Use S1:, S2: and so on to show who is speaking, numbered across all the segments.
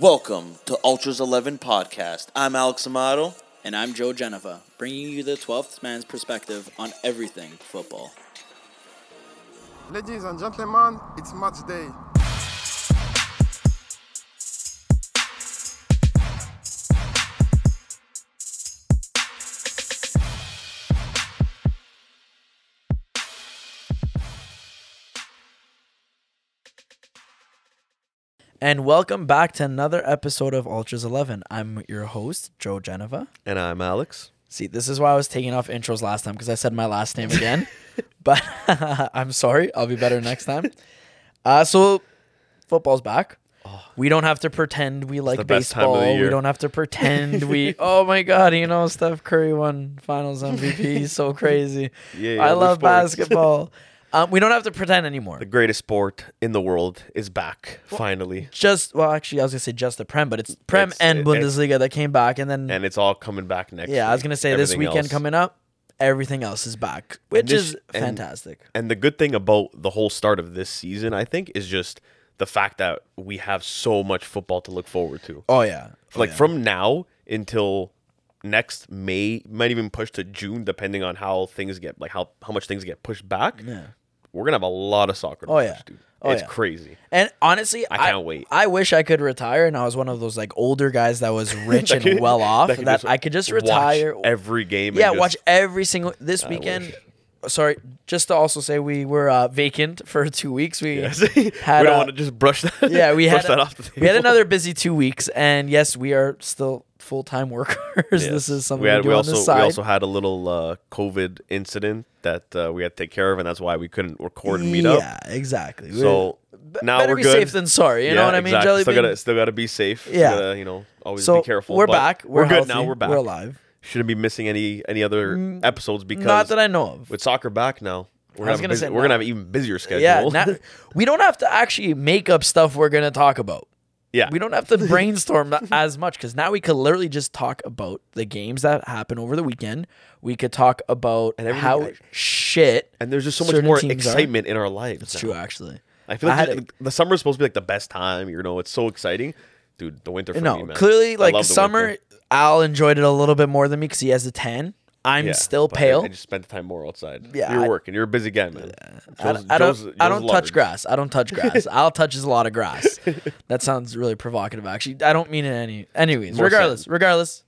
S1: Welcome to Ultras 11 Podcast. I'm Alex Amato.
S2: And I'm Joe Geneva, bringing you the 12th man's perspective on everything football.
S3: Ladies and gentlemen, it's match day.
S4: And welcome back to another episode of Ultras 11. I'm your host, Joe Geneva.
S5: And I'm Alex.
S4: See, this is why I was taking off intros last time because I said my last name again. but I'm sorry. I'll be better next time. Uh, so, football's back. We don't have to pretend we like
S5: Oh. the best time of the
S4: baseball. We don't have to pretend we. Oh my God! You know, Steph Curry won Finals MVP. He's so crazy.
S5: Yeah, yeah,
S4: I love
S5: sports.
S4: basketball. Um, we don't have to pretend anymore.
S5: The greatest sport in the world is back, finally.
S4: just well, actually, I was gonna say just the Prem, but it's Prem
S5: It's-
S4: and
S5: it-
S4: Bundesliga that came back, and then
S5: And it's all coming back next
S4: yeah, I was gonna say this weekend
S5: else.
S4: coming up, everything else is back, which
S5: this-
S4: is fantastic.
S5: And the good thing about the whole start of this season, I think, is just the fact that we have so much football to look forward to.
S4: Oh yeah,
S5: like from now until next May, might even push to June, depending on how things get like how how much things get pushed back.
S4: Yeah.
S5: We're gonna have a lot of soccer. To
S4: Oh,
S5: watch,
S4: yeah.
S5: dude.
S4: Oh,
S5: it's
S4: yeah.
S5: crazy.
S4: And honestly,
S5: I can't wait.
S4: I wish I could retire, and I was one of those like older guys that was rich and well off that,
S5: can
S4: I could just
S5: watch
S4: retire.
S5: every game. and
S4: yeah,
S5: just-
S4: watch every single this weekend. Sorry, just to also say we were uh, vacant for two weeks. We
S5: Yes. we don't
S4: uh,
S5: want to just brush that.
S4: yeah, we had
S5: that off the table.
S4: we had another busy two weeks, and yes, we are still full time workers. This is something
S5: we,
S4: we,
S5: had, we
S4: on
S5: also
S4: the side.
S5: we also had a little uh, COVID incident that uh, we had to take care of, and that's why we couldn't record and meet
S4: yeah,
S5: up.
S4: Yeah, exactly.
S5: So now
S4: better
S5: we're
S4: be
S5: good.
S4: safe than sorry. You know
S5: Yeah,
S4: what I mean,
S5: exactly.
S4: Jelly
S5: Still
S4: bean?
S5: gotta still gotta be safe.
S4: Yeah.
S5: Gotta, you know, always
S4: so
S5: be careful.
S4: we're back. We're,
S5: good now. We're back.
S4: We're alive.
S5: Shouldn't be missing any any other mm, episodes because
S4: Not that I know of.
S5: with soccer back now, we're
S4: I was
S5: gonna,
S4: gonna
S5: busy,
S4: say
S5: we're gonna have an even busier schedule.
S4: Yeah, now, we don't have to actually make up stuff we're gonna talk about.
S5: yeah.
S4: We don't have to brainstorm that as much because now we could literally just talk about the games that happen over the weekend. We could talk about
S5: everything
S4: how
S5: I-
S4: shit.
S5: and there's just so much
S4: certain
S5: more
S4: teams are.
S5: excitement in our lives.
S4: It's
S5: now.
S4: true, actually.
S5: I feel
S4: I
S5: like
S4: had
S5: the, the summer is supposed to be like the best time. You know, it's so exciting, dude. The winter for
S4: no,
S5: me, man.
S4: clearly,
S5: I
S4: like
S5: love the
S4: summer,
S5: winter.
S4: Al enjoyed it a little bit more than me because he has a tan. I'm
S5: Yeah,
S4: still
S5: but I-
S4: pale.
S5: I, just spent the time more outside.
S4: Yeah,
S5: you're
S4: I-
S5: working. You're a busy guy, man.
S4: I,
S5: Joe's-
S4: I don't.
S5: Joe's-
S4: I
S5: Joe's
S4: don't touch grass. I don't touch grass. Al touches a lot of grass. That sounds really provocative. Actually, I don't mean it any. Anyways,
S5: More
S4: regardless, regardless,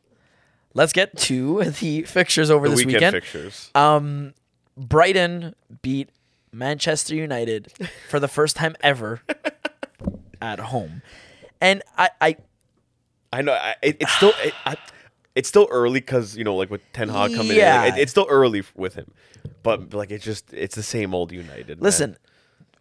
S4: let's get to the fixtures over
S5: The
S4: this
S5: weekend,
S4: weekend.
S5: fixtures.
S4: Um, Brighton beat Manchester United for the first time ever at home, and I, I
S5: I know I, it, it's still it, I, it's still early because you know like with Ten Hag coming
S4: Yeah.
S5: in, like, it, it's still early with him. But like it's just it's the same old United. man.
S4: listen.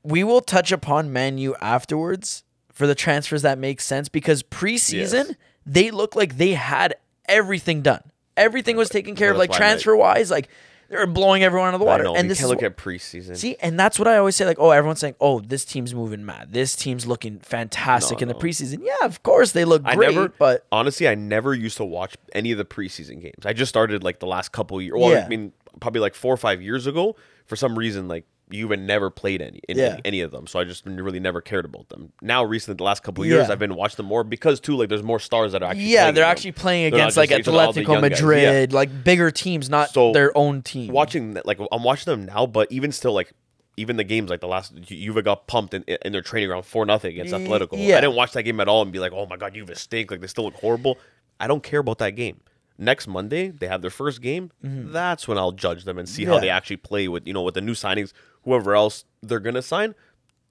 S4: We will touch upon Man U afterwards for the transfers that make sense because preseason
S5: Yes.
S4: they look like they had everything done. Everything was taken care of,
S5: that's
S4: like
S5: why I-
S4: transfer wise. Like they were blowing everyone out of the
S5: I
S4: water.
S5: know,
S4: and
S5: we
S4: this
S5: can't
S4: is
S5: look at preseason.
S4: See, and that's what I always say. Like, oh, everyone's saying, oh, this team's moving mad. This team's looking fantastic
S5: No,
S4: in the preseason. Yeah, of course they look
S5: I
S4: great,
S5: never,
S4: but
S5: honestly, I never used to watch any of the preseason games. I just started like the last couple years. Well,
S4: Yeah.
S5: I mean, probably like four or five years ago. For some reason, like you even never played any in
S4: Yeah.
S5: any, any of them, so I just really never cared about them. Now, recently, the last couple of years,
S4: Yeah.
S5: I've been watching them more because too, like there's more stars that are actually
S4: yeah, they're
S5: them.
S4: actually playing
S5: They're
S4: against like
S5: just- it's all the
S4: Atletico
S5: guys. Yeah.
S4: Madrid, like bigger teams, not
S5: So,
S4: their own team.
S5: watching like I'm watching them now, but even still, like even the games like the last Juve got pumped in, in their training ground four nothing against Atletico.
S4: yeah.
S5: I didn't watch that game at all and be like, oh my god, Juve stink. Like they still look horrible. I don't care about that game. Next Monday they have their first game. That's when I'll judge them and see how
S4: Mm-hmm.
S5: They actually play with you know with the new signings, whoever else they're gonna sign.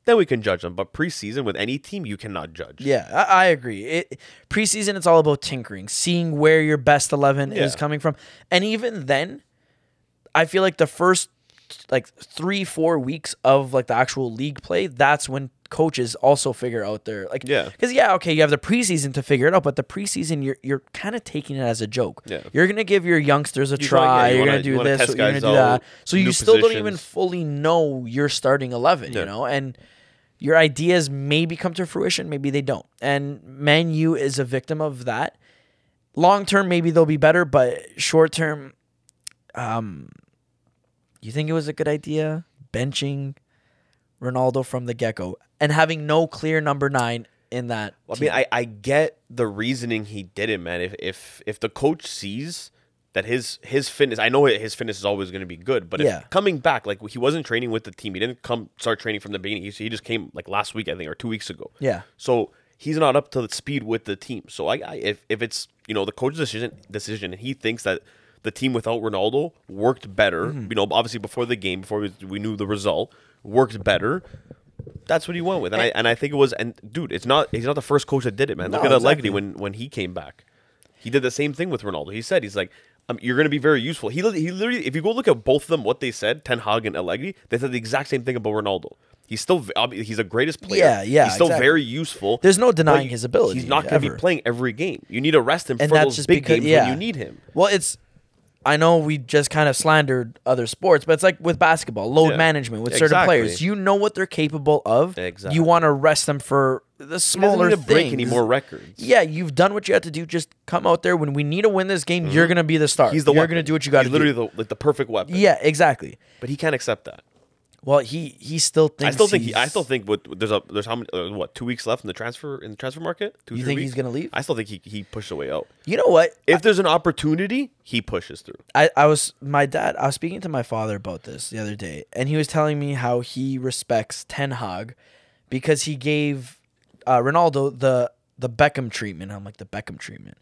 S5: Then we can judge them. But preseason with any team, you cannot judge.
S4: Yeah, I, I agree. It preseason, it's all about tinkering, seeing where your best eleven is coming from, and even then, I feel like the first like three four weeks of like the actual league play, that's when coaches also figure out their like
S5: Yeah.
S4: because yeah okay you have the preseason to figure it out but the preseason you're you're kind of taking it as a joke.
S5: Yeah.
S4: you're gonna give your youngsters a
S5: You
S4: try
S5: yeah, you
S4: you're
S5: wanna-
S4: gonna
S5: you
S4: do
S5: wanna
S4: this you're gonna do that. so you still don't even fully know your starting 11 you know and your ideas maybe come to fruition maybe they don't. And Man U is a victim of that. Long term maybe they'll be better but short term um you think it was a good idea? Benching Ronaldo from the get go and having no clear number nine in that.
S5: I
S4: team.
S5: mean, I, I get the reasoning he did it, man. If if if the coach sees that his his fitness, I know his fitness is always going to be good, but
S4: Yeah.
S5: if coming back, like he wasn't training with the team, he didn't come start training from the beginning. He, he just came like last week, I think, or two weeks ago.
S4: Yeah.
S5: So he's not up to the speed with the team. So I, I if if it's you know the coach's decision decision, and he thinks that the team without Ronaldo worked better,
S4: Mm-hmm.
S5: you know, obviously before the game, before we, we knew the result, worked better that's what he went with, and I and I think it was. And dude, it's not he's not the first coach that did it, man. Look
S4: No,
S5: at Allegri
S4: exactly.
S5: when when he came back, he did the same thing with Ronaldo. He said he's like, um, you're going to be very useful. He he literally, if you go look at both of them, what they said, Ten Hag and Allegri, they said the exact same thing about Ronaldo. He's still he's the greatest player.
S4: Yeah, yeah,
S5: He's still
S4: exactly.
S5: very useful.
S4: There's no denying his ability,
S5: He's not going to be playing every game. You need to rest him
S4: and
S5: for those big
S4: because
S5: games
S4: yeah.
S5: when you need him.
S4: Well, it's I know we just kind of slandered other sports, but it's like with basketball, load
S5: Yeah.
S4: management with certain players. You know what they're capable of.
S5: Exactly.
S4: You want to rest them for the smaller
S5: to break any more records.
S4: Yeah, you've done what you had to do. Just come out there when we need to win this game. You're gonna be the star.
S5: Mm-hmm. He's the
S4: You're
S5: weapon.
S4: gonna do what you got to
S5: He's
S4: do.
S5: literally the like the perfect weapon.
S4: yeah, exactly.
S5: but he can't accept that.
S4: Well, he he still thinks.
S5: I still think he, I still think with, there's a there's how many uh, what two weeks left in the transfer in the transfer market. Two,
S4: You think he's gonna leave?
S5: I still think he he pushed the way out.
S4: You know what?
S5: If there's an opportunity, he pushes through.
S4: I, I was my dad. I was speaking to my father about this the other day, and he was telling me how he respects Ten Hag because he gave uh, Ronaldo the the Beckham treatment. I'm like the Beckham treatment.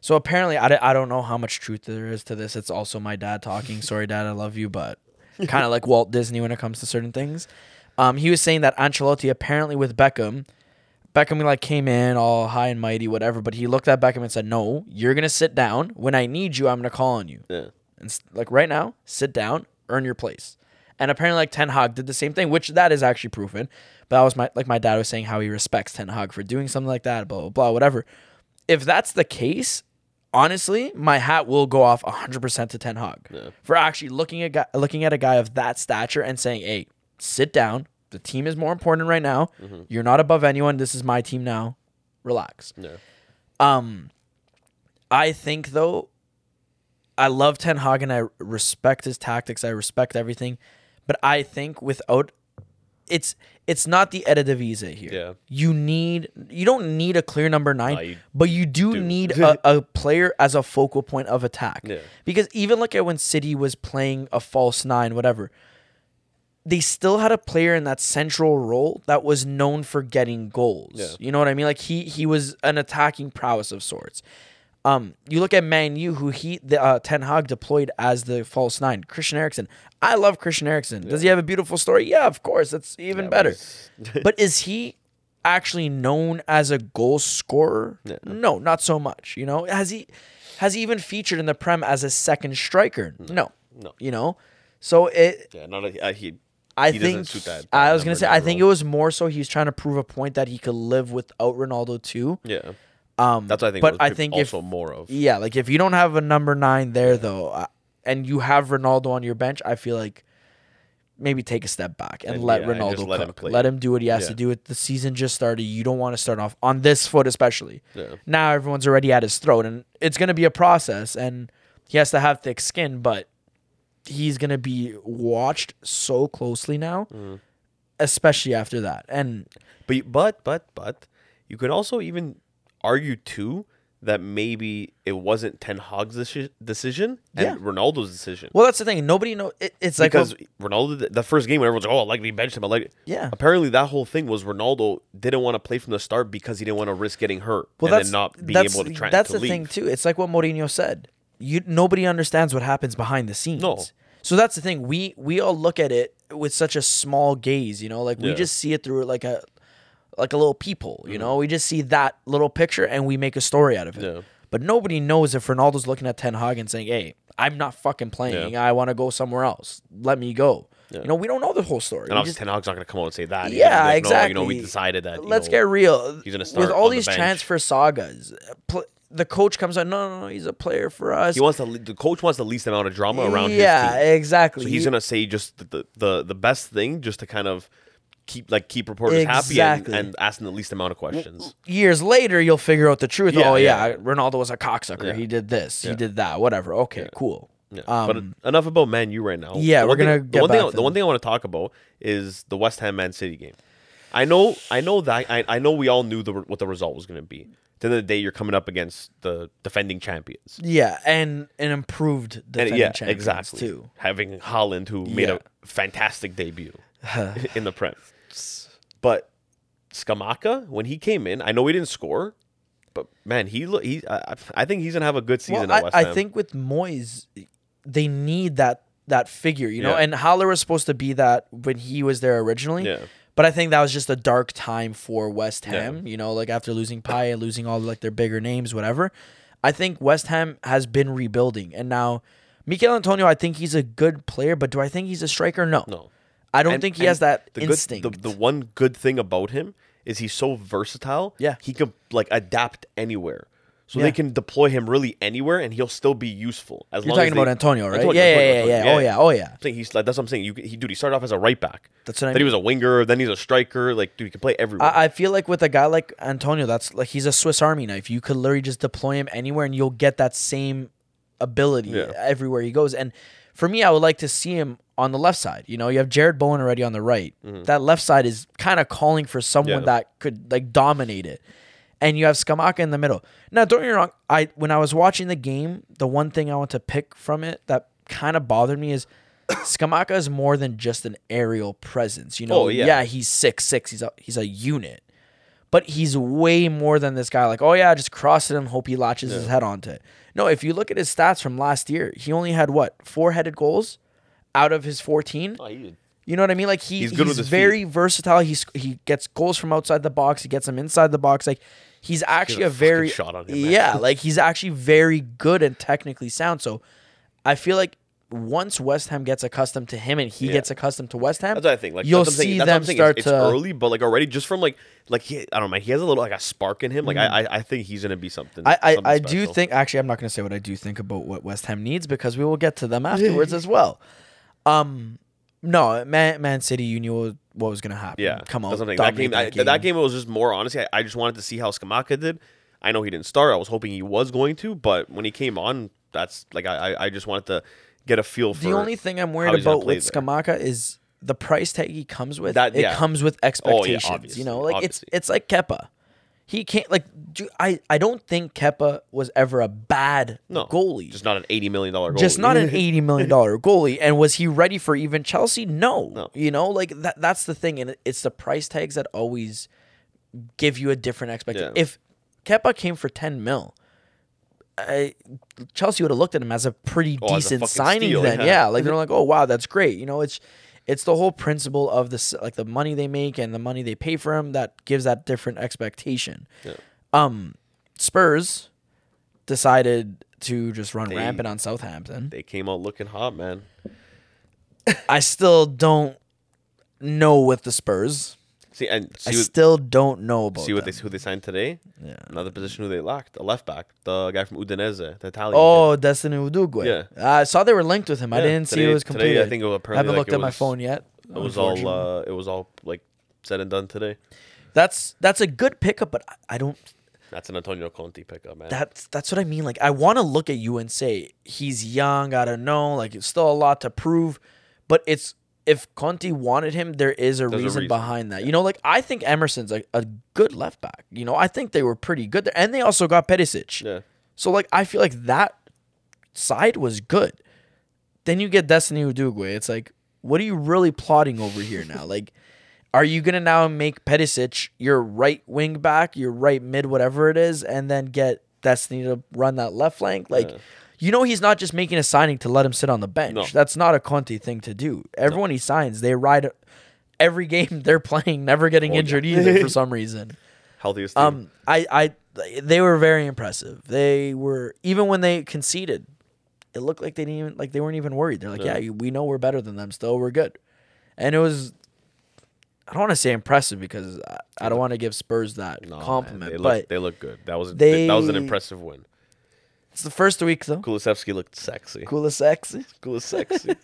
S4: So apparently, I, I don't know how much truth there is to this. It's also my dad talking. Sorry, dad, I love you, but kind of like Walt Disney when it comes to certain things. Um, he was saying that Ancelotti apparently with Beckham, Beckham like came in all high and mighty, whatever. But he looked at Beckham and said, "No, you're gonna sit down. When I need you, I'm gonna call on you."
S5: Yeah.
S4: And like right now, sit down, earn your place. And apparently, like Ten Hag did the same thing, which that is actually proven. But that was my like my dad was saying how he respects Ten Hag for doing something like that, blah blah blah, whatever. If that's the case, honestly, my hat will go off 100% to Ten Hag for actually looking at guy, looking at a guy of that stature and saying, "Hey, sit down. The team is more important right now. You're not above anyone. This is my team now. Relax."
S5: Yeah.
S4: Um, I think though, I love Ten Hag and I respect his tactics. I respect everything, but I think without it's it's not the Eredivisie here.
S5: Yeah.
S4: You need you don't need a clear number nine,
S5: No, you
S4: but you do,
S5: do.
S4: need a, a player as a focal point of attack.
S5: Yeah.
S4: Because even look at when City was playing a false nine, whatever. They still had a player in that central role that was known for getting goals.
S5: Yeah.
S4: You know what I mean? Like he he was an attacking prowess of sorts. Um, you look at Man U, who he the uh, Ten Hag deployed as the false nine. Christian Eriksen. I love Christian Eriksen. Does he have a beautiful story? Yeah, of course. That's even
S5: Yeah,
S4: better. but is he actually known as a goal scorer? No, not so much. You know, has he has he even featured in the Prem as a second striker? No,
S5: No.
S4: You know, so it.
S5: Yeah. Not a, uh, he.
S4: I
S5: he
S4: think
S5: suit that-
S4: I was gonna say I think it was more so he's trying to prove a point that he could live without Ronaldo too.
S5: Yeah.
S4: Um,
S5: That's what I think.
S4: But I think if
S5: also more of.
S4: yeah, like if you don't have a number nine there though, uh, and you have Ronaldo on your bench, I feel like maybe take a step back and,
S5: And
S4: let
S5: yeah,
S4: Ronaldo
S5: just let him play.
S4: Let him do what he has to do. It the season just started. You don't want to start off on this foot, especially.
S5: Yeah.
S4: Now everyone's already at his throat, and it's gonna be a process, and he has to have thick skin, but he's gonna be watched so closely now,
S5: Mm.
S4: especially after that. And
S5: But but but but you could also even argue too that maybe it wasn't Ten Hag's deci- decision and
S4: Yeah.
S5: Ronaldo's decision.
S4: well, that's the thing. Nobody know. It, it's like
S5: because oh Ronaldo, did- the first game when everyone's like, "Oh, I like he benched him," I like it.
S4: Yeah.
S5: Apparently, that whole thing was Ronaldo didn't want to play from the start because he didn't want to risk getting hurt
S4: well,
S5: and
S4: that's
S5: then not being
S4: that's,
S5: able to try.
S4: That's
S5: to
S4: the thing too. It's like what Mourinho said. You nobody understands what happens behind the scenes.
S5: No.
S4: So that's the thing. We we all look at it with such a small gaze. You know, like we
S5: Yeah.
S4: just see it through like a like a little peephole.
S5: Mm-hmm.
S4: You know, we just see that little picture and we make a story out of it.
S5: Yeah.
S4: But nobody knows if Ronaldo's looking at Ten Hag and saying, "Hey, I'm not fucking playing. I want to go somewhere else. Let me go." You know, we don't know the whole story.
S5: And
S4: We
S5: obviously,
S4: just-
S5: Ten Hag's not going to come out and say that. He's
S4: yeah,
S5: gonna be like,
S4: exactly.
S5: No, you know, we decided that. you
S4: Let's
S5: know,
S4: get real.
S5: he's gonna start with
S4: all
S5: on the
S4: these
S5: bench.
S4: transfer sagas. Pl- the coach comes out. No, no, no. He's a player for us.
S5: He wants the the coach wants the least amount of drama around
S4: yeah,
S5: his team.
S4: exactly.
S5: So he's
S4: He-
S5: gonna say just the, the the the best thing, just to kind of keep like keep reporters
S4: Exactly.
S5: happy and, and asking the least amount of questions.
S4: years later you'll figure out the truth.
S5: Yeah,
S4: oh yeah,
S5: yeah.
S4: Ronaldo was a cocksucker.
S5: Yeah.
S4: He did this. He did that. Whatever. Okay, cool. Um,
S5: but enough about Man U right now.
S4: yeah,
S5: The
S4: we're gonna
S5: the
S4: get
S5: one thing.
S4: to
S5: The one thing I want to talk about is the West Ham Man City game. I know, I know that I, I know we all knew the, what the result was going to be. At the end of the day, you're coming up against the defending champions.
S4: Yeah, and an improved
S5: And
S4: defending
S5: yeah,
S4: champions
S5: exactly.
S4: too.
S5: Having Haaland, who made a fantastic debut in the Prem, but Scamacca, when he came in, I know he didn't score, but man, he he I, I think he's gonna have a good season
S4: Well,
S5: at West
S4: I, I think with Moyes, they need that that figure, you know.
S5: Yeah.
S4: And Haller was supposed to be that when he was there originally.
S5: Yeah.
S4: But I think that was just a dark time for West Ham, you know, like after losing Payet and losing all like their bigger names, whatever. I think West Ham has been rebuilding, and now Michail Antonio, I think he's a good player, but do I think he's a striker? No,
S5: No.
S4: I don't
S5: And-
S4: think he has that
S5: the good-
S4: instinct.
S5: the, the one good thing about him is he's so versatile.
S4: Yeah.
S5: he can like adapt anywhere, so
S4: Yeah.
S5: they can deploy him really anywhere, and he'll still be useful. As
S4: You're talking
S5: as
S4: about
S5: they-
S4: Antonio, right?
S5: Antonio,
S4: yeah,
S5: Antonio,
S4: yeah, yeah,
S5: Antonio,
S4: yeah. Oh yeah, oh yeah.
S5: He's like that's what I'm saying. You he dude, he started off as a right back.
S4: That's what I
S5: Then he was a winger. Then he's a striker. Like dude, he can play everywhere.
S4: I, I feel like with a guy like Antonio, that's like he's a Swiss Army knife. You could literally just deploy him anywhere, and you'll get that same ability
S5: Yeah.
S4: everywhere he goes. And for me, I would like to see him on the left side. You know, you have Jarrod Bowen already on the right. That left side is kind of calling for someone
S5: Mm-hmm. Yeah.
S4: that could like dominate it. And you have Scamacca in the middle. Now, don't get me wrong. I when I was watching the game, the one thing I want to pick from it that kind of bothered me is Scamacca is more than just an aerial presence. You know,
S5: Oh, yeah.
S4: yeah, he's six six. He's a he's a unit, but he's way more than this guy. Like, oh yeah, just cross it and hope he latches his head onto it. No, if you look at his stats from last year, he only had what four headed goals out of his fourteen.
S5: Oh, he-
S4: You know what I mean? Like he,
S5: He's
S4: he's,
S5: good with his
S4: very versatile. He's he gets goals from outside the box. He gets them inside the box. Like he's actually
S5: a
S4: a, very
S5: shot on him,
S4: yeah. Like he's actually very good and technically sound. So I feel like once West Ham gets accustomed to him and he
S5: Yeah.
S4: gets accustomed to West Ham,
S5: That's what I think. Like
S4: you'll
S5: that's what I'm saying-
S4: see them start
S5: It's,
S4: to.
S5: it's early, but like already just from like like he, I don't know. He has a little like a spark in him. Like I, mm. I I think he's gonna be something.
S4: I, I,
S5: something
S4: I do think actually I'm not going to say what I do think about what West Ham needs because we will get to them afterwards as well. Um, no, Man, Man City, you knew what- was going to happen.
S5: Yeah,
S4: come on,
S5: That's something. That
S4: dominate
S5: game, I, that game was just more honestly. I, I just wanted to see how Scamacca did. I know he didn't start. I was hoping he was going to, but when he came on, that's like I I- I just wanted to get a feel for.
S4: The only thing I'm worried about with
S5: there.
S4: Scamacca is the price tag he comes with.
S5: That-
S4: it comes with
S5: Oh, yeah,
S4: expectations. you know, like
S5: obviously.
S4: it's it's like Kepa. He can't like. Do, I I don't think Kepa was ever a bad
S5: no
S4: goalie.
S5: just not an eighty million dollar goal.
S4: just not an eighty million dollar goalie. And was he ready for even Chelsea? No.
S5: No.
S4: You know, like that. That's the thing, and it's the price tags that always give you a different expectation.
S5: Yeah.
S4: If Kepa came for ten mil. I, Chelsea would have looked at him as a pretty
S5: Oh, as a
S4: decent signing
S5: steal,
S4: then.
S5: yeah.
S4: Yeah. like they're like, oh wow, that's great. You know, it's it's the whole principle of this, like the money they make and the money they pay for him that gives that different expectation. Um, Spurs decided to just run
S5: They-
S4: rampant on Southampton.
S5: They came out looking hot, man.
S4: I still don't know with the Spurs.
S5: See and
S4: I
S5: what,
S4: still don't know about
S5: see what
S4: them.
S5: they who they signed today.
S4: Yeah.
S5: Another position who they lacked, a left back, the guy from Udinese, the Italian.
S4: Oh, Destiny Udogie.
S5: Yeah.
S4: I saw they were linked with him. I didn't see it was
S5: today,
S4: completed.
S5: I think it was
S4: I haven't
S5: like
S4: looked at my phone yet.
S5: It was all uh, it was all like said and done today.
S4: that's that's a good pickup, but I- I don't.
S5: That's an Antonio Conte pickup, man.
S4: That's that's what I mean. Like I want to look at you and say he's young. I don't know. Like it's still a lot to prove, but it's if Conte wanted him, there is a,
S5: There's a
S4: reason,
S5: reason.
S4: behind that. You know, like I think Emerson's a, a good left back. You know, I think they were pretty good there, and they also got Perisic.
S5: yeah.
S4: So like I feel like that side was good. Then you get Destiny Udogie. It's like, what are you really plotting over here now? like, are you gonna now make Perisic your right wing back, your right mid, whatever it is, and then get Destiny to run that left flank? Like, you know, he's not just making a signing to let him sit on the bench.
S5: No.
S4: That's not a Conte thing to do. Everyone he signs, they ride every game they're playing, never getting
S5: Oh, yeah.
S4: injured either for some reason.
S5: Healthiest team.
S4: Um, I, I, they were very impressive. They were even when they conceded, it looked like they didn't even like they weren't even worried. They're like,
S5: Yeah.
S4: yeah, we know we're better than them. Still, we're good. And it was, I don't want to say impressive because I, I don't want to give Spurs that
S5: No, man,
S4: compliment,
S5: they
S4: but
S5: look, they look good. That was that was an impressive win.
S4: It's the first week though.
S5: Kulusevski looked sexy.
S4: Cool as sexy.
S5: Cool as sexy.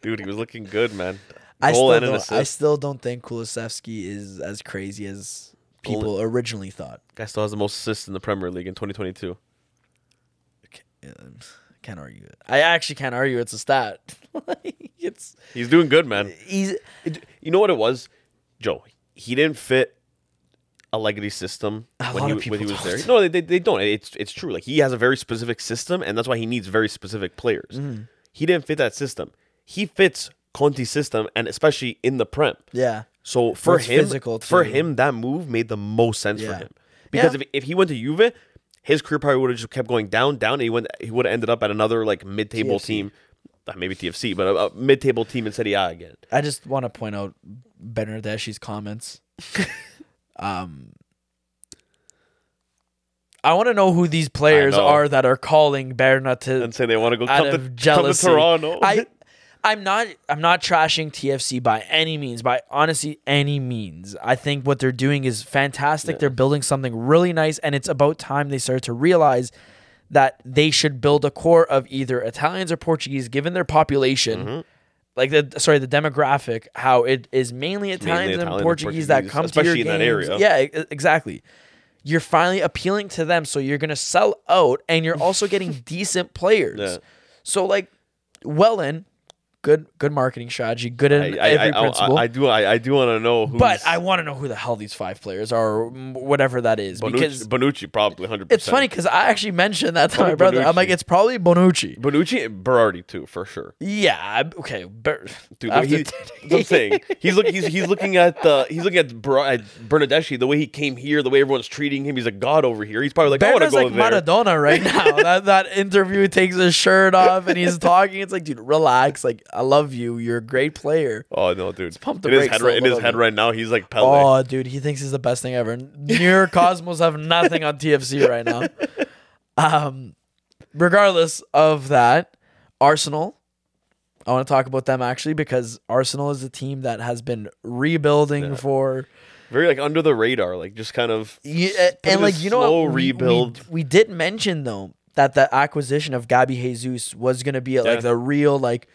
S5: Dude, he was looking good, man.
S4: I
S5: Goal
S4: still
S5: and an
S4: don't, I
S5: assist.
S4: still don't think Kulusevski is as crazy as people originally thought.
S5: Guy still has the most assists in the Premier League in 2022.
S4: Um, Can't argue it. I actually can't argue. It's a stat. Like, it's
S5: He's doing good, man.
S4: he's
S5: you know what it was, Joe? he didn't fit Allegri's system
S4: A
S5: when he, when he was there. No, they, they, don't. It's it's true. Like he has a very specific system, and that's why he needs very specific players.
S4: Mm-hmm.
S5: He didn't fit that system. He fits Conte's system, and especially in the Prem.
S4: Yeah.
S5: So for
S4: it's
S5: him, for him, that move made the most sense for him. Because
S4: Yeah.
S5: if, if he went to Juve, his career probably would have just kept going down, down. And he went, he would have ended up at another like mid-table
S4: TFC.
S5: team, uh, maybe TFC, but a, a mid-table team in Serie A again.
S4: I just want to point out Bernardeschi's comments. um, I want to know who these players are that are calling Berna to
S5: And say they want to go
S4: out
S5: come to,
S4: of
S5: come to
S4: jealousy.
S5: Toronto.
S4: I, I'm not. I'm not trashing TFC by any means. By honestly, any means. I think what they're doing is fantastic. They're building something really nice, and it's about time they started to realize that they should build a core of either Italians or Portuguese, given their population.
S5: Mm-hmm.
S4: Like the sorry, the demographic, how it is mainly Italians
S5: Italian
S4: and
S5: and
S4: Portuguese, that come
S5: especially
S4: to your
S5: in that
S4: games.
S5: area.
S4: Yeah, exactly. You're finally appealing to them, so you're gonna sell out, and you're also getting decent players.
S5: Yeah.
S4: So like, well in, good good marketing strategy, good in
S5: I, I,
S4: every
S5: I,
S4: principle.
S5: I, I do I, I do want to know who's
S4: but I want to know who the hell these five players are, or whatever that is, because
S5: Bonucci, Bonucci probably 100%.
S4: it's funny because I actually mentioned that to my
S5: Probably
S4: brother. I'm like, it's probably Bonucci.
S5: Bonucci and Berardi too for sure.
S4: Yeah, okay, Ber-
S5: Dude, he,
S4: today-
S5: that's what I'm saying he's looking. He's, he's looking at the. He's looking at, Ber- at Bernardeschi. The way he came here, the way everyone's treating him. He's a god over here. He's probably like, I want to go
S4: like
S5: there.
S4: Maradona right now. that that interview takes his shirt off and he's talking. It's like, dude, relax. Like, I love you. You're a great player.
S5: Oh no, dude!
S4: pump the
S5: in his head, right, in his head
S4: bit.
S5: right now, he's like Pele.
S4: Oh, dude, he thinks he's the best thing ever. New York Cosmos have nothing on TFC right now. Um, regardless of that, Arsenal. I want to talk about them actually because Arsenal is a team that has been rebuilding for
S5: Very like under the radar, like just kind of.
S4: Yeah, and like you know, what? We-
S5: rebuild.
S4: We, we did mention though that the acquisition of Gabby Jesus was gonna be like
S5: Yeah.
S4: the real like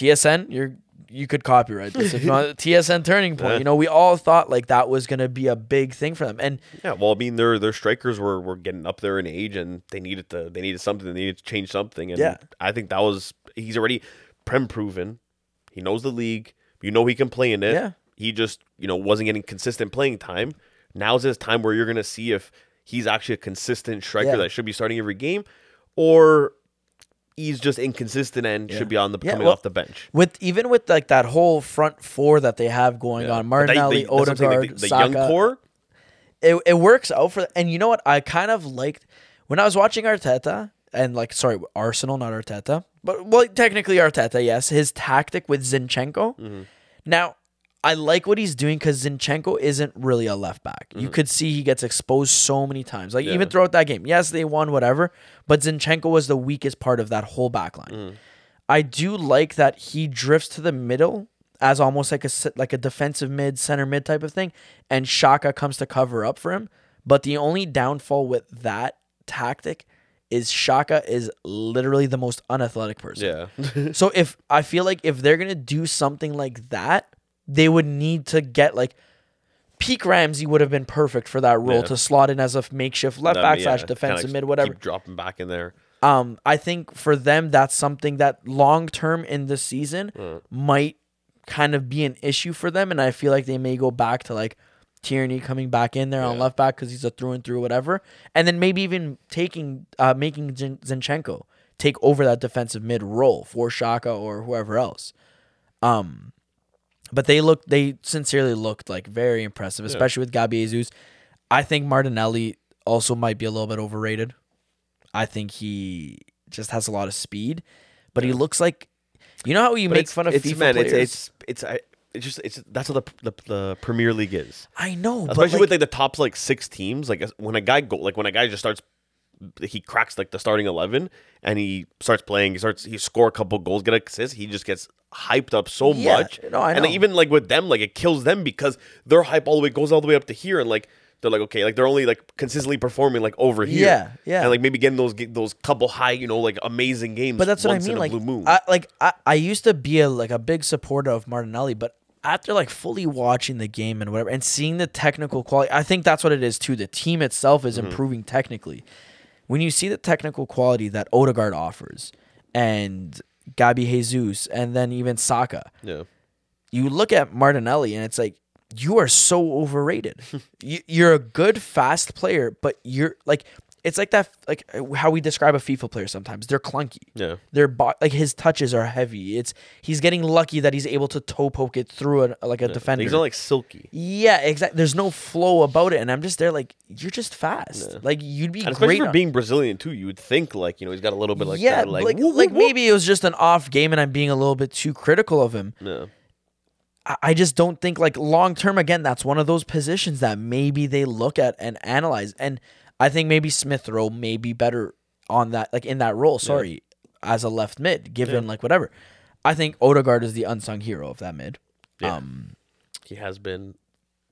S4: TSN. You're you could copyright this if you want TSN turning point.
S5: Yeah.
S4: You know, we all thought like that was gonna be a big thing for them, and
S5: Yeah, well, I mean, their their strikers were, were getting up there in age, and they needed to they needed something. They needed to change something, and
S4: Yeah.
S5: I think that was he's already prem proven. He knows the league. You know he can play in it.
S4: Yeah.
S5: He just you know wasn't getting consistent playing time. Now's his time where you're gonna see if he's actually a consistent striker
S4: Yeah.
S5: that should be starting every game, or he's just inconsistent and
S4: Yeah.
S5: should be on the
S4: Yeah,
S5: coming
S4: well,
S5: off the bench.
S4: with even with like that whole front four that they have going
S5: Yeah.
S4: on,
S5: they-
S4: Martinelli,
S5: they- I'm saying, like, the, the
S4: Saka,
S5: young core.
S4: it, it works out for and you know what I kind of liked when I was watching Arteta and like sorry Arsenal not Arteta but well technically Arteta yes his tactic with Zinchenko
S5: Mm-hmm.
S4: now I like what he's doing because Zinchenko isn't really a left back you could see he gets exposed so many times like even
S5: Mm-hmm.
S4: Throughout that game yes they won whatever but Zinchenko was the weakest part of that whole back line
S5: Mm.
S4: I do like that he drifts to the middle as almost like a like a defensive mid, center mid type of thing, and Xhaka comes to cover up for him. But the only downfall with that tactic is Xhaka is literally the most unathletic person.
S5: Yeah.
S4: So if I feel like if they're gonna do something like that, they would need to get like peak Ramsey would have been perfect for that role
S5: Yeah.
S4: to slot in as a makeshift left back
S5: yeah,
S4: slash
S5: kinda
S4: defensive mid, whatever.
S5: Keep dropping back in there.
S4: Um, I think for them that's something that long term in the season might kind of be an issue for them, and I feel like they may go back to like Tierney coming back in there on left back because he's a through and through whatever, and then maybe even taking uh making Zin- Zinchenko take over that defensive mid role for Xhaka or whoever else. Um, but they looked they sincerely looked like very impressive, especially with Gabi Jesus. I think Martinelli also might be a little bit overrated. I think he just has a lot of speed, but he looks like you know how you
S5: But
S4: make fun of
S5: it's,
S4: FIFA
S5: man,
S4: players.
S5: It's it's it's I, it's just it's that's what the, the the Premier League is.
S4: I know, but
S5: Especially
S4: like,
S5: with like the top like six teams. Like when a guy go like when a guy just starts, he cracks like the starting eleven and he starts playing. He starts he score a couple goals, get assists. He just gets hyped up so
S4: Yeah,
S5: much.
S4: no,
S5: And even like with them, like it kills them because their hype all the way goes all the way up to here and like. They're like okay, like they're only like consistently performing like over here,
S4: Yeah, yeah.
S5: and like maybe getting those those couple high, you know, like amazing games.
S4: but that's what I mean. Like,
S5: blue moon.
S4: I like I, I used to be a like a big supporter of Martinelli, but after like fully watching the game and whatever and seeing the technical quality, I think that's what it is too. The team itself is
S5: Mm-hmm.
S4: improving technically. When you see the technical quality that Odegaard offers and Gabi Jesus and then even Saka,
S5: yeah,
S4: you look at Martinelli and it's like you are so overrated. you, you're a good fast player, but you're like it's like that like how we describe a FIFA player sometimes. They're clunky.
S5: Yeah.
S4: Their bo- like his touches are heavy. It's he's getting lucky that he's able to toe poke it through a, like a defender.
S5: He's not like silky.
S4: yeah, exactly. There's no flow about it, and I'm just there like you're just fast. Like you'd be
S5: And especially
S4: great
S5: for
S4: on-
S5: being Brazilian too, you would think like you know he's got a little bit like
S4: yeah,
S5: that, like
S4: like
S5: whoop,
S4: like
S5: whoop,
S4: maybe it was just an off game, and I'm being a little bit too critical of him.
S5: Yeah.
S4: I just don't think like long term again that's one of those positions that maybe they look at and analyze and I think maybe Smith Rowe may be better on that like in that role sorry as a left mid given like whatever I think Odegaard is the unsung hero of that mid
S5: Yeah.
S4: um
S5: He has been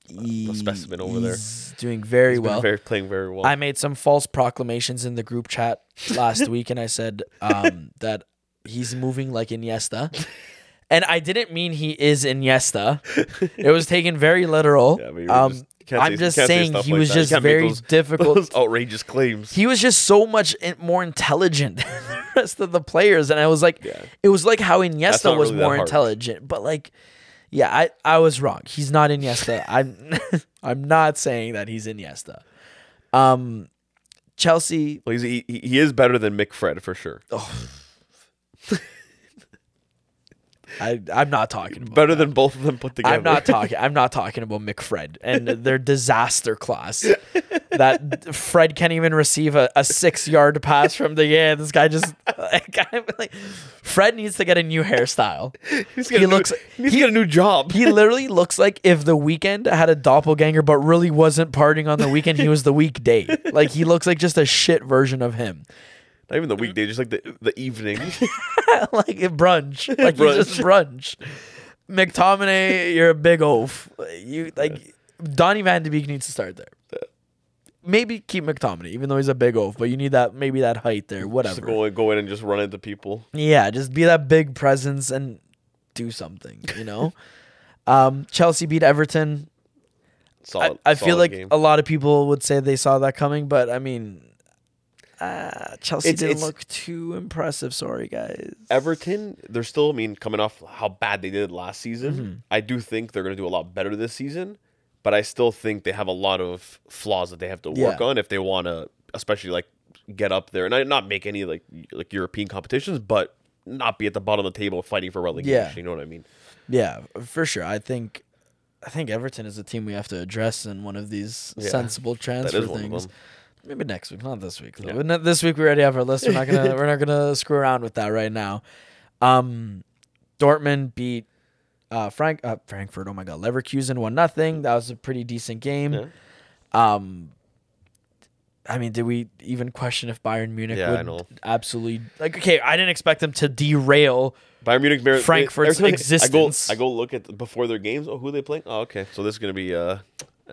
S4: he-
S5: specimen over there.
S4: he's doing very
S5: he's
S4: well
S5: very playing very well.
S4: I made some false proclamations in the group chat last week, and I said um, that he's moving like Iniesta, and I didn't mean he is Iniesta. It was taken very literal.
S5: Yeah, but you were
S4: um,
S5: just-
S4: I'm
S5: say-
S4: just
S5: say
S4: saying
S5: stuff
S4: he
S5: like
S4: was
S5: that.
S4: Just very
S5: those-
S4: difficult.
S5: Those outrageous claims.
S4: he was just so much in- more intelligent than the rest of the players, and I was like,
S5: Yeah.
S4: it was like how Iniesta was
S5: really
S4: more intelligent, but like. Yeah, I, I was wrong. He's not Iniesta. I'm I'm not saying that he's Iniesta. Um, Chelsea
S5: well, he, he he is better than McFred for sure.
S4: I I'm not talking about
S5: better than both of them put together.
S4: I'm not talking I'm not talking about McFred and their disaster class. that Fred can't even receive a, a six yard pass from the yeah, this guy just like, I'm like Fred needs to get a new hairstyle.
S5: He's
S4: he
S5: got a new-
S4: looks
S5: he needs
S4: he-
S5: to get a new job.
S4: He literally looks like if the Weeknd had a doppelganger but really wasn't partying on the weekend, he was the weekday. Like he looks like just a shit version of him.
S5: Not even the weekday, just like the the evening.
S4: like brunch. Like you just brunch. McTominay, you're a big oaf. You like Donny Van de Beek needs to start there. Maybe keep McTominay, even though he's a big oaf, but you need that maybe that height there,
S5: just
S4: whatever.
S5: go in, go in and just run into people.
S4: Yeah, just be that big presence and do something, you know? um, Chelsea beat Everton. I,
S5: Solid.
S4: I feel
S5: solid
S4: like
S5: game.
S4: a lot of people would say they saw that coming, but I mean, uh, Chelsea
S5: It's-
S4: didn't
S5: it's-
S4: look too impressive. Sorry, guys.
S5: Everton, they're still, I mean, coming off how bad they did last season.
S4: Mm-hmm.
S5: I do think they're going to do a lot better this season, but I still think they have a lot of flaws that they have to work
S4: Yeah.
S5: on if they want to, especially like get up there and not make any like like European competitions, but not be at the bottom of the table fighting for relegation.
S4: Yeah.
S5: You know what I mean?
S4: Yeah, for sure. I think I think Everton is a team we have to address in one of these
S5: Yeah,
S4: sensible transfer
S5: is one of
S4: things. Maybe next week, not this week. Though.
S5: Yeah.
S4: This week we already have our list. We're not gonna we're not gonna screw around with that right now. Um, Dortmund beat uh, Frank uh, Frankfurt. Oh my god, Leverkusen one nothing. That was a pretty decent game.
S5: Yeah.
S4: Um, I mean, did we even question if Bayern Munich
S5: Yeah,
S4: would absolutely like? Okay, I didn't expect them to derail.
S5: Bayern Munich, Mar-
S4: Frankfurt's existence.
S5: I go, I go look at the, before their games. Oh, who are they playing? Oh, okay. So this is gonna be uh,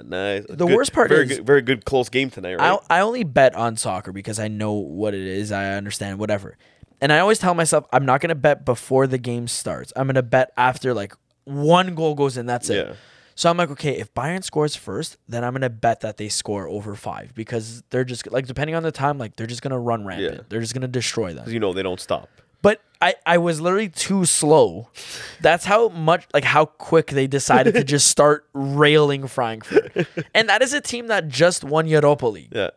S5: nice.
S4: The
S5: good-
S4: worst part
S5: very
S4: is-
S5: good, very good close game tonight, right?
S4: I I only bet on soccer because I know what it is. I understand whatever, and I always tell myself I'm not gonna bet before the game starts. I'm gonna bet after like one goal goes in. That's it.
S5: Yeah.
S4: So I'm like, okay, if Bayern scores first, then I'm gonna bet that they score over five because they're just like depending on the time, like they're just gonna run rampant.
S5: Yeah.
S4: They're just gonna destroy them.
S5: you know they don't stop.
S4: But I, I was literally too slow. That's how much like how quick they decided to just start railing Frankfurt. And that is a team that just won Europa League.
S5: Yeah,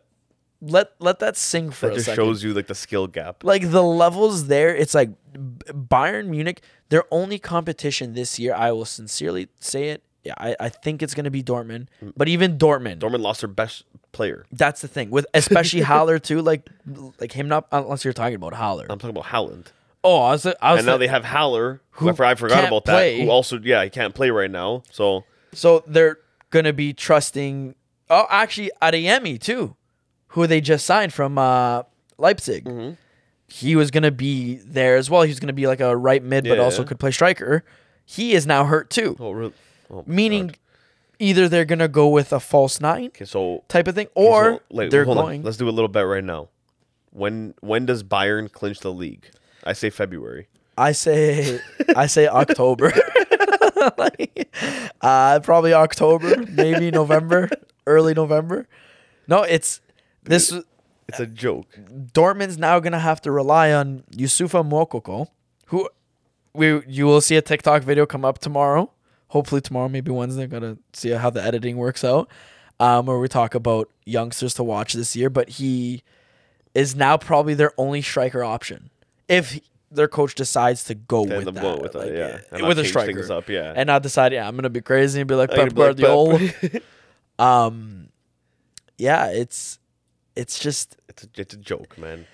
S4: Let let that sing for
S5: that
S4: a
S5: just
S4: second.
S5: shows you like the skill gap.
S4: like the levels there, it's like Bayern Munich, their only competition this year, I will sincerely say it. Yeah, I, I think it's gonna be Dortmund. Mm. But even Dortmund,
S5: Dortmund lost their best player.
S4: that's the thing. With especially Haller too, like like him not unless you're talking about Haller.
S5: I'm talking about Haaland,
S4: oh, I was I was
S5: and now they have Haller, who, I forgot about
S4: play.
S5: that. Who also, yeah, he can't play right now. So
S4: So they're gonna be trusting. Oh, actually, Adeyemi too, who they just signed from uh, Leipzig.
S5: Mm-hmm.
S4: He was gonna be there as well. He was gonna be like a right mid, but
S5: Yeah.
S4: also could play striker. He is now hurt too,
S5: oh, really? Oh,
S4: meaning
S5: God.
S4: either they're gonna go with a false nine
S5: okay, so
S4: type of thing,
S5: okay,
S4: or
S5: so, like,
S4: they're
S5: hold on.
S4: going.
S5: Let's do a little bet right now. When when does Bayern clinch the league? I say February.
S4: I say, I say October. Like, uh, probably October, maybe November, early November. No, it's this.
S5: It's a joke.
S4: Dortmund's now gonna have to rely on Youssoufa Moukoko, who we you will see a TikTok video come up tomorrow. hopefully tomorrow, maybe Wednesday. Gotta see how the editing works out. Um, where we talk about youngsters to watch this year, but he is now probably their only striker option if their coach decides to go with that,
S5: with
S4: like,
S5: yeah. And
S4: with a striker,
S5: up, yeah.
S4: and not decide, yeah, I'm gonna be crazy and be like Pep
S5: gonna like
S4: Guardiola. um, yeah, it's it's just
S5: It's a, it's a joke, man.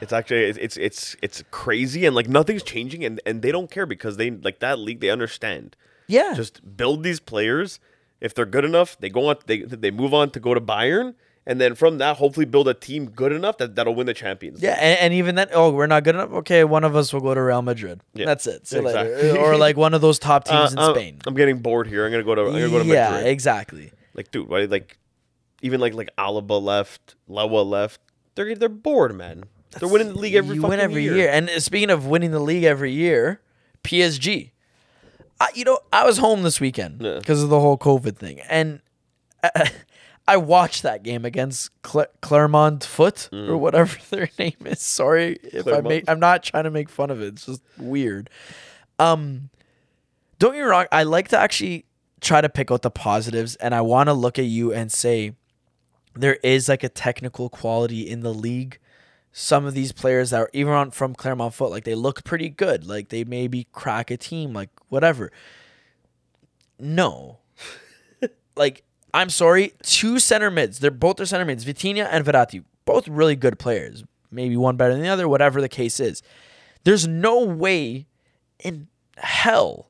S5: It's actually it's, it's it's it's crazy and like nothing's changing and and they don't care because they like that league they understand.
S4: yeah,
S5: Just build these players. If they're good enough, they go on. They they move on to go to Bayern, and then from that, hopefully build a team good enough that that'll win the Champions.
S4: Yeah, and, and even then, oh, we're not good enough. Okay, one of us will go to Real Madrid.
S5: Yeah,
S4: That's it. See you later.
S5: exactly.
S4: Or like one of those top
S5: Uh,
S4: teams in
S5: I'm-
S4: Spain.
S5: I'm getting bored here. I'm gonna go to. I'm gonna go to
S4: yeah,
S5: Madrid.
S4: exactly.
S5: Like, dude, why? Like, even like like Alaba left, Lewa left. They're they're bored, man. they're winning the league every
S4: you
S5: fucking
S4: win every
S5: year.
S4: year. And uh, speaking of winning the league every year, PSG. I, you know, I was home this weekend
S5: Yeah.
S4: because of the whole COVID thing, and I, I watched that game against Cl- Clermont Foot
S5: Mm.
S4: or whatever their name is. Sorry if I make. I'm not trying to make fun of it. It's just weird. Um, don't get me wrong. I like to actually try to pick out the positives, and I want to look at you and say there is like a technical quality in the league. Some of these players that are even on from Clermont Foot, like they look pretty good. Like they maybe crack a team, like whatever. No. like, I'm sorry, two center mids. They're both their center mids, Vitinha and Verratti. Both really good players. Maybe one better than the other, whatever the case is. There's no way in hell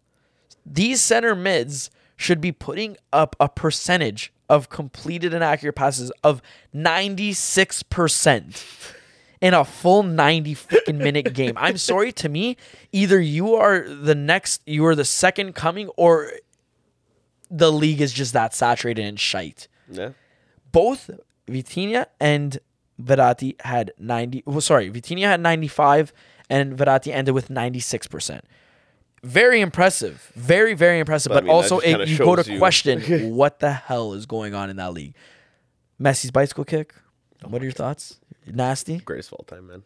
S4: these center mids should be putting up a percentage of completed and accurate passes of 96% in a full 90 freaking minute game. I'm sorry to me, either you are the next you are the second coming or the league is just that saturated and shite.
S5: Yeah.
S4: Both Vitinha and Verratti had 90 well sorry, Vitinha had 95 and Verratti ended with 96%. Very impressive. Very, very impressive.
S5: But, I mean,
S4: also, it, you go to
S5: you-
S4: question what the hell is going on in that league. Messi's bicycle kick. Oh what are your thoughts? Nasty.
S5: Greatest of all time, man.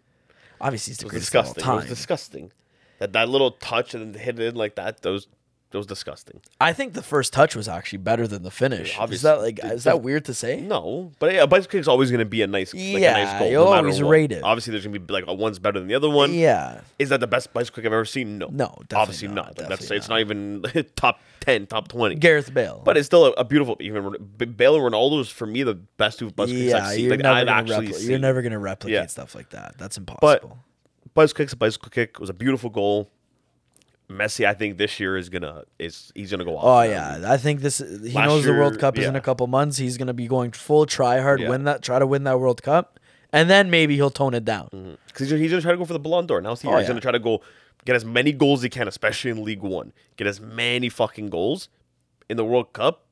S4: Obviously, it's the
S5: It
S4: greatest of all
S5: disgusting. It was
S4: time.
S5: disgusting. That that little touch and then hit it in like that. Those that was disgusting.
S4: I think the first touch was actually better than the finish. Is
S5: obviously.
S4: that like is that weird to say?
S5: No, but yeah, a bicycle kick is always going to be a nice, like a
S4: Yeah,
S5: nice goal.
S4: you'll
S5: no
S4: always rate it.
S5: Obviously, there's going to be like a one's better than the other one.
S4: Yeah.
S5: Is that the best bicycle kick I've ever seen? No.
S4: No, definitely
S5: obviously
S4: not,
S5: not. Like, that's
S4: definitely
S5: it's not even top ten, top twenty.
S4: Gareth Bale.
S5: But it's still a, a beautiful. Even Bale and Ronaldo is for me the best two bicycle kicks I've seen. Like I've actually
S4: repli-. You're never gonna replicate
S5: Yeah.
S4: stuff like that. That's impossible.
S5: But bicycle kick's a bicycle kick. It was a beautiful goal. Messi, I think this year is gonna is he's gonna go off.
S4: oh yeah, I think this. He
S5: Last
S4: knows the World Cup is in a couple months. He's gonna be going full try hard,
S5: Yeah.
S4: win that, try to win that World Cup, and then maybe he'll tone it down. Mm-hmm.
S5: Because he's, he's gonna try to go for the Ballon d'Or. Now.
S4: Oh,
S5: he's
S4: yeah.
S5: gonna try to go get as many goals as he can, especially in League One. Get as many fucking goals in the World Cup.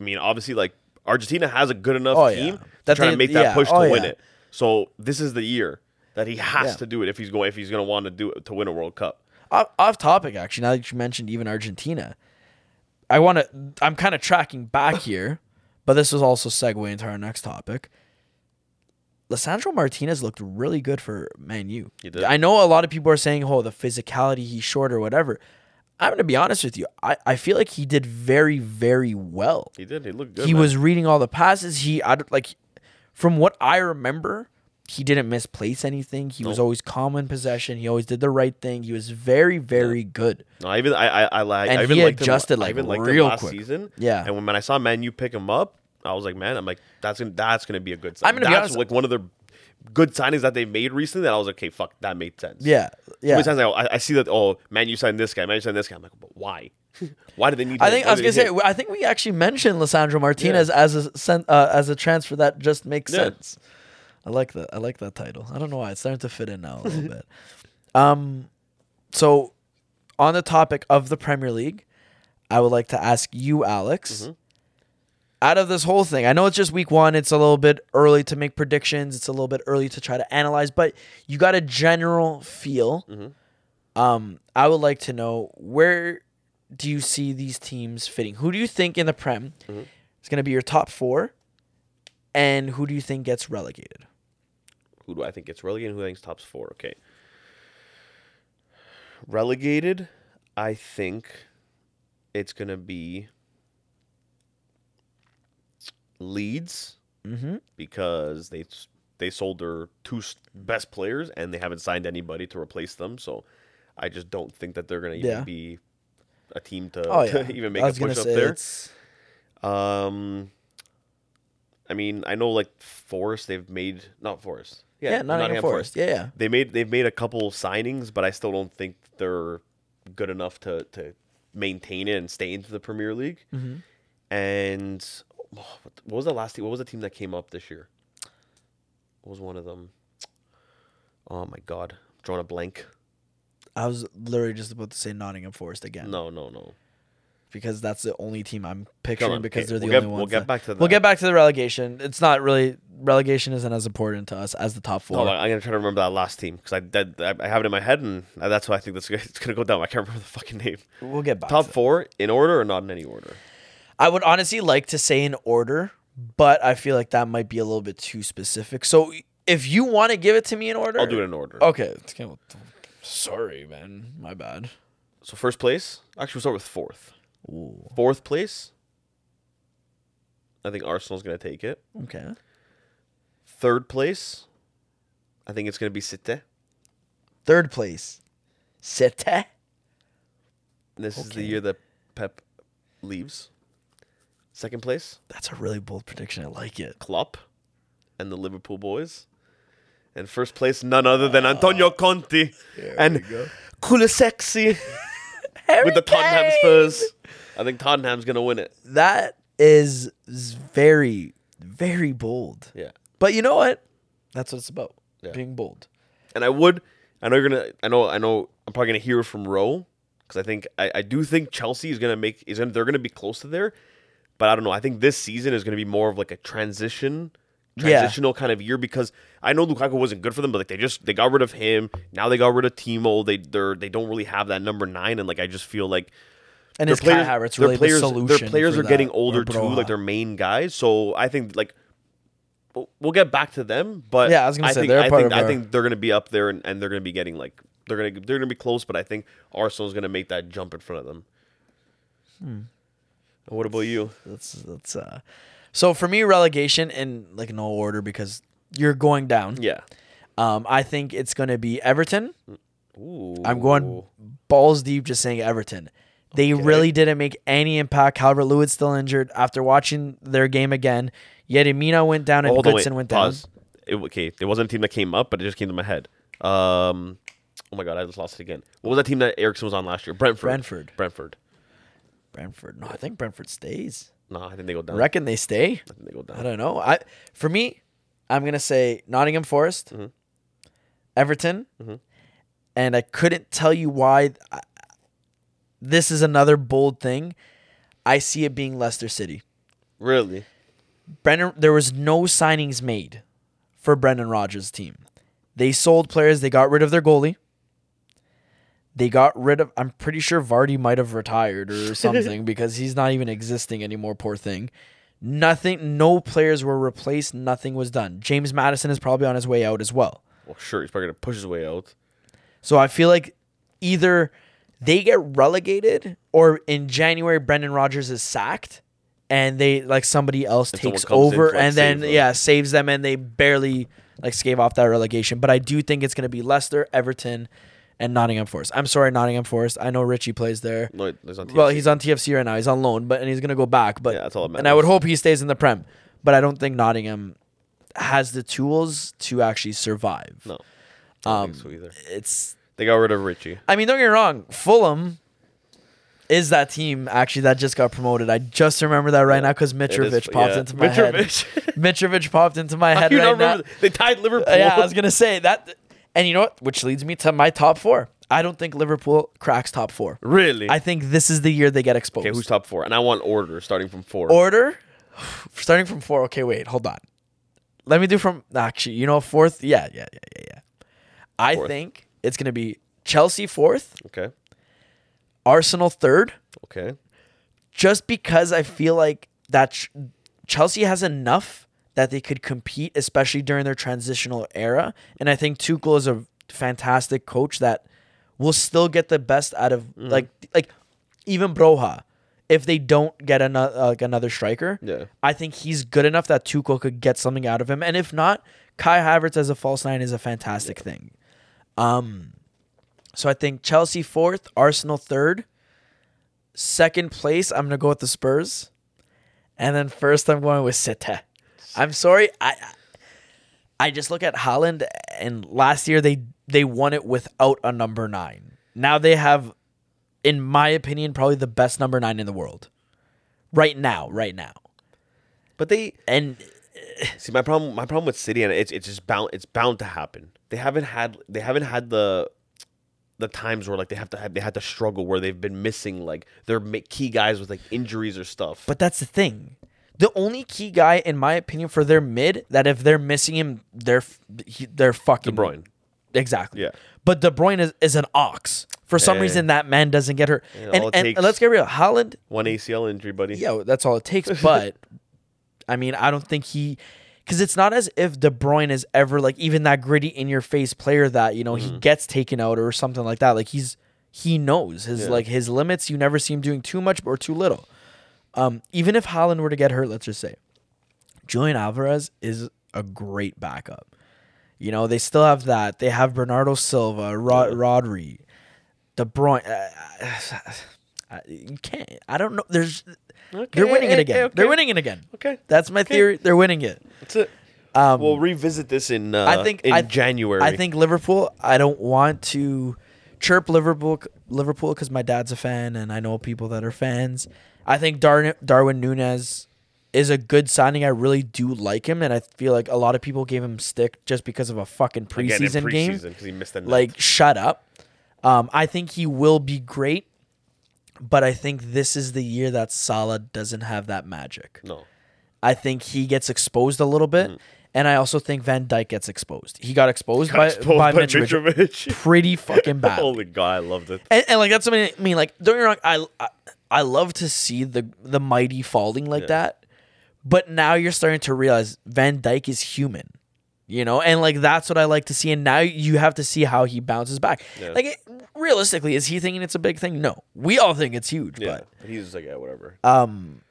S5: I mean, obviously, like Argentina has a good enough
S4: Oh, yeah.
S5: team to
S4: That
S5: try
S4: they-
S5: to make that
S4: yeah.
S5: push
S4: Oh,
S5: to win
S4: yeah.
S5: it. So this is the year that he has
S4: Yeah.
S5: to do it if he's going if he's gonna want to do it to win a World Cup.
S4: Off, topic actually now that you mentioned even argentina i want to i'm kind of tracking back here but this was also segue into our next topic Lisandro Martinez looked really good for Man U.
S5: He did.
S4: I know a lot of people are saying, "Oh, the physicality, he's short or whatever." I'm gonna be honest with you. I, I feel like he did very, very well.
S5: He did. He looked good.
S4: he
S5: man.
S4: was reading all the passes. He, I don't- like, from what I remember, he didn't misplace anything. He was always calm in possession. He always did the right thing. He was very, very good.
S5: No, I even I I I, like.
S4: And
S5: I even
S4: he adjusted,
S5: him, I
S4: like,
S5: even liked
S4: real
S5: him last
S4: quick.
S5: season.
S4: Yeah.
S5: And when, when I saw Man U pick him up, I was like, man, I'm like, that's gonna that's gonna be a good. Sign.
S4: I'm gonna be
S5: that's
S4: honest-
S5: like one of the good signings that they made recently. That I was like, okay, fuck, that made sense.
S4: Yeah, yeah.
S5: times I, I see that? Oh, Man you signed this guy. Man U signed this guy. I'm like, but why? why do they need?
S4: I think I was gonna say.
S5: him?
S4: I think we actually mentioned Lisandro Martinez as a uh, as a transfer that just makes
S5: Yeah.
S4: sense. I like that. I like that title. I don't know why it's starting to fit in now a little bit. Um, so on the topic of the Premier League, I would like to ask you, Alex.
S5: Mm-hmm.
S4: Out of this whole thing, I know it's just week one. It's a little bit early to make predictions. It's a little bit early to try to analyze, but you got a general feel.
S5: Mm-hmm.
S4: Um, I would like to know where do you see these teams fitting? Who do you think in the Prem
S5: Mm-hmm.
S4: is going to be your top four, and who do you think gets relegated?
S5: Who do I think gets relegated? Who i thinks tops four? Okay. Relegated, I think it's gonna be Leeds
S4: Mm-hmm.
S5: because they they sold their two best players and they haven't signed anybody to replace them. So I just don't think that they're gonna even
S4: Yeah.
S5: be a team to,
S4: Oh
S5: to even make a push up there.
S4: it's
S5: Um, I mean, I know like Forest, they've made not Forest.
S4: Yeah, Nottingham, Forest. Yeah, yeah.
S5: They made they've made a couple signings, but I still don't think they're good enough to to maintain it and stay into the Premier League.
S4: Mm-hmm.
S5: And oh, what what was the last team? What was the team that came up this year? What was one of them? Oh my god, I'm drawing a blank.
S4: I was literally just about to say Nottingham Forest again.
S5: No, no, no.
S4: Because that's the only team I'm picturing
S5: on,
S4: because
S5: okay,
S4: they're the
S5: we'll
S4: only
S5: get-
S4: ones.
S5: we'll get
S4: that-
S5: back to
S4: We'll get back to the relegation. It's not really relegation isn't as important to us as the top four.
S5: Hold on, I'm gonna try to remember that last team because I, that, I I have it in my head and that's why I think that's it's gonna go down. I can't remember the fucking name.
S4: We'll get back.
S5: Top
S4: to
S5: four in order or not in any order?
S4: I would honestly like to say in order, but I feel like that might be a little bit too specific. So if you want to give it to me in order,
S5: I'll do it in order.
S4: Okay. it's kind of- Sorry, man. My bad.
S5: So first place, actually, we'll start with fourth.
S4: Ooh.
S5: Fourth place, I think Arsenal's gonna take it.
S4: Okay.
S5: Third place, I think it's gonna be Cité.
S4: Third place, Cete.
S5: This is the year that Pep leaves. Second place,
S4: That's a really bold prediction. I like it.
S5: Klopp and the Liverpool boys. And first place, none other than Antonio Conte and Kulisexy with the Tottenham Spurs. I think Tottenham's gonna win it.
S4: That is very, very bold.
S5: Yeah.
S4: But you know what? That's what it's about.
S5: Yeah.
S4: Being bold.
S5: And I would, I know you're gonna, I know, I know, I'm probably gonna hear from Rowe because I think, I, I do think Chelsea is gonna make, is gonna, they're gonna be close to there, but I don't know. I think this season is gonna be more of like a transition,
S4: Yeah.
S5: transitional kind of year because I know Lukaku wasn't good for them, but like they just they got rid of him. Now they got rid of Timo. They they're they don't really have that number nine, and like I just feel like
S4: And
S5: their
S4: his Kai Havertz
S5: their
S4: really
S5: players,
S4: the solution.
S5: their players are getting older too, like their main guys. So I think like we'll, get back to them, but
S4: Yeah, I was gonna say,
S5: think,
S4: they're
S5: I
S4: part
S5: think
S4: of
S5: I think they're gonna be up there, and, and they're gonna be getting like they're gonna they're gonna be close, but I think Arsenal's gonna make that jump in front of them.
S4: Hmm.
S5: What about you?
S4: That's that's uh. So for me, relegation in like no order because you're going down.
S5: Yeah.
S4: Um, I think it's gonna be Everton.
S5: Ooh.
S4: I'm going balls deep, just saying Everton. They really didn't make any impact. Calvert-Lewin still injured. After watching their game again, yet Yedemina went down and
S5: hold
S4: Goodson went down.
S5: It, okay, it wasn't a team that came up, but it just came to my head. Um, oh my god, I just lost it again. What was that team that Eriksen was on last year? Brentford.
S4: Brentford.
S5: Brentford.
S4: Brentford. No, I think Brentford stays.
S5: No, I think they go down.
S4: Reckon they stay.
S5: I think they go down.
S4: I don't know. I for me, I'm gonna say Nottingham Forest,
S5: Mm-hmm.
S4: Everton, and I couldn't tell you why. I, this is another bold thing. I see it being Leicester City.
S5: Really?
S4: Brendan, there was no signings made for Brendan Rodgers' team. They sold players. They got rid of their goalie. They got rid of. I'm pretty sure Vardy might have retired or something because he's not even existing anymore. Poor thing. Nothing. No players were replaced. Nothing was done. James Maddison is probably on his way out as well.
S5: Well, sure. He's probably gonna push his way out.
S4: So I feel like either they get relegated or in January Brendan Rodgers is sacked and they like somebody else
S5: And
S4: takes over and then yeah saves them and they barely like scave off that relegation. But I do think it's gonna be Leicester, Everton, and Nottingham Forest. I'm sorry, Nottingham Forest. I know Richie plays there.
S5: No, he's.
S4: Well, he's on TFC right now. He's on loan, but and he's gonna go back. But
S5: Yeah, that's all that
S4: and I would hope he stays in the Prem. But I don't think Nottingham has the tools to actually survive.
S5: No, I don't
S4: Um,
S5: think so either.
S4: It's
S5: They got rid of Richie.
S4: I mean, don't get me wrong. Fulham is that team actually that just got promoted. I just remember that right
S5: Yeah,
S4: now because Mitrovic popped into my head.
S5: Mitrovic.
S4: Popped into my head right now.
S5: They tied Liverpool.
S4: Yeah, I was gonna say that. And you know what? Which leads me to my top four. I don't think Liverpool cracks top four.
S5: really.
S4: I think this is the year they get exposed.
S5: okay, who's top four? And I want order starting from four.
S4: Order, starting from four. Okay, wait, hold on. Let me do from actually. You know, fourth. Yeah, yeah, yeah, yeah, yeah. I
S5: Fourth.
S4: think it's gonna be Chelsea fourth,
S5: okay.
S4: Arsenal third.
S5: Okay.
S4: just because I feel like that Ch- Chelsea has enough that they could compete, especially during their transitional era. And I think Tuchel is a fantastic coach that will still get the best out of mm-hmm. like like even Broja. if they don't get another like another striker.
S5: Yeah.
S4: I think he's good enough that Tuchel could get something out of him, and if not, Kai Havertz as a false nine is a fantastic thing. Um, so I think Chelsea fourth, Arsenal third, second place. I'm gonna go with the Spurs, and then first I'm going with City. I'm sorry, I I just look at Haaland, and last year they they won it without a number nine. Now they have, in my opinion, probably the best number nine in the world. Right now, right now,
S5: But they
S4: and
S5: see my problem. My problem with City and it's it's just bound. It's bound to happen. They haven't had they haven't had the the times where like they have to have they had to struggle where they've been missing like their key guys with like injuries or stuff.
S4: But that's the thing. The only key guy, in my opinion, for their mid, that if they're missing him, they're they're fucking
S5: De Bruyne.
S4: Exactly.
S5: Yeah.
S4: But De Bruyne is, is an ox. For some
S5: Yeah.
S4: reason, that man doesn't get hurt. And,
S5: all it
S4: and, let's get real. Haaland,
S5: One ACL injury, buddy.
S4: yeah, that's all it takes. But I mean, I don't think he, because it's not as if De Bruyne is ever like even that gritty in your face player that you know
S5: Mm-hmm.
S4: he gets taken out or something like that. Like he's he knows his
S5: Yeah.
S4: like his limits. You never see him doing too much or too little. Um, even if Haaland were to get hurt, let's just say, Julian Alvarez is a great backup. You know, they still have that. They have Bernardo Silva, Rod- Rodri, De Bruyne. Uh, uh, you can't. I don't know. There's. They're winning it again.
S5: okay.
S4: They're winning it again.
S5: Okay.
S4: That's my theory. They're winning it.
S5: That's it. we'll revisit this in uh,
S4: I think
S5: in
S4: I,
S5: January.
S4: I think Liverpool. I don't want to chirp Liverpool Liverpool because my dad's a fan and I know people that are fans. I think Dar- Darwin Nunez is a good signing. I really do like him, and I feel like a lot of people gave him stick just because of a fucking
S5: Again, in
S4: preseason, game.
S5: because he missed the net.
S4: Like, shut up. Um, I think he will be great, but I think this is the year that Salah doesn't have that magic.
S5: no.
S4: I think he gets exposed a little bit, mm-hmm. and I also think Van Dijk gets exposed. He got exposed, by,
S5: exposed
S4: by,
S5: by
S4: Mitrovic pretty fucking bad.
S5: Holy God, I loved it.
S4: and, and like that's something I mean. Like don't get me wrong, I, I I love to see the the mighty falling like that, but now you're starting to realize Van Dijk is human. You know, and like that's what I like to see. And now you have to see how he bounces back. Like, it, realistically, is he thinking it's a big thing? No, we all think it's huge.
S5: Yeah,
S4: But
S5: he's just like yeah, whatever.
S4: um,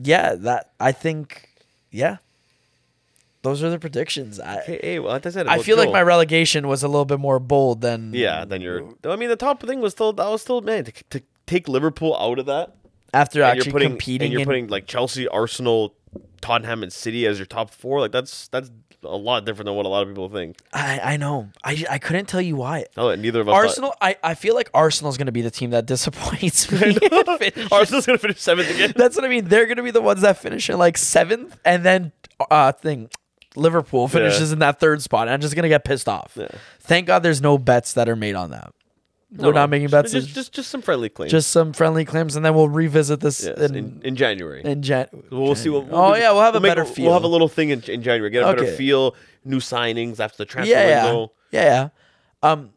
S4: yeah, that I think, yeah, those are the predictions. I
S5: hey, hey, well, like I said,
S4: I feel like my relegation was a little bit more bold than
S5: yeah. Then you're. I mean, the top thing was still that was still man to, to take Liverpool out of that.
S4: after
S5: and
S4: actually
S5: you're putting
S4: competing.
S5: and you're
S4: in-
S5: putting like Chelsea, Arsenal, Tottenham, and City as your top four. Like that's that's a lot different than what a lot of people think.
S4: I I know. I I couldn't tell you why.
S5: No, neither of us. thought-
S4: Arsenal, I, I feel like Arsenal's going to be the team that disappoints me.
S5: Arsenal's gonna finish seventh again.
S4: That's what I mean. They're going to be the ones that finish in like seventh, and then uh thing Liverpool finishes in that third spot. And I'm just going to get pissed off.
S5: Yeah.
S4: Thank God there's no bets that are made on that. We're not making bets.
S5: Just,
S4: Just,
S5: just some friendly claims.
S4: just some friendly claims, and then we'll revisit this
S5: Yes,
S4: in,
S5: in, in January.
S4: in Jan.
S5: We'll see what.
S4: Oh, yeah, we'll have a
S5: make-
S4: better
S5: We'll have a little thing in, in January. Get a better feel. New signings after the transfer
S4: yeah, yeah,
S5: window.
S4: yeah, yeah. Um,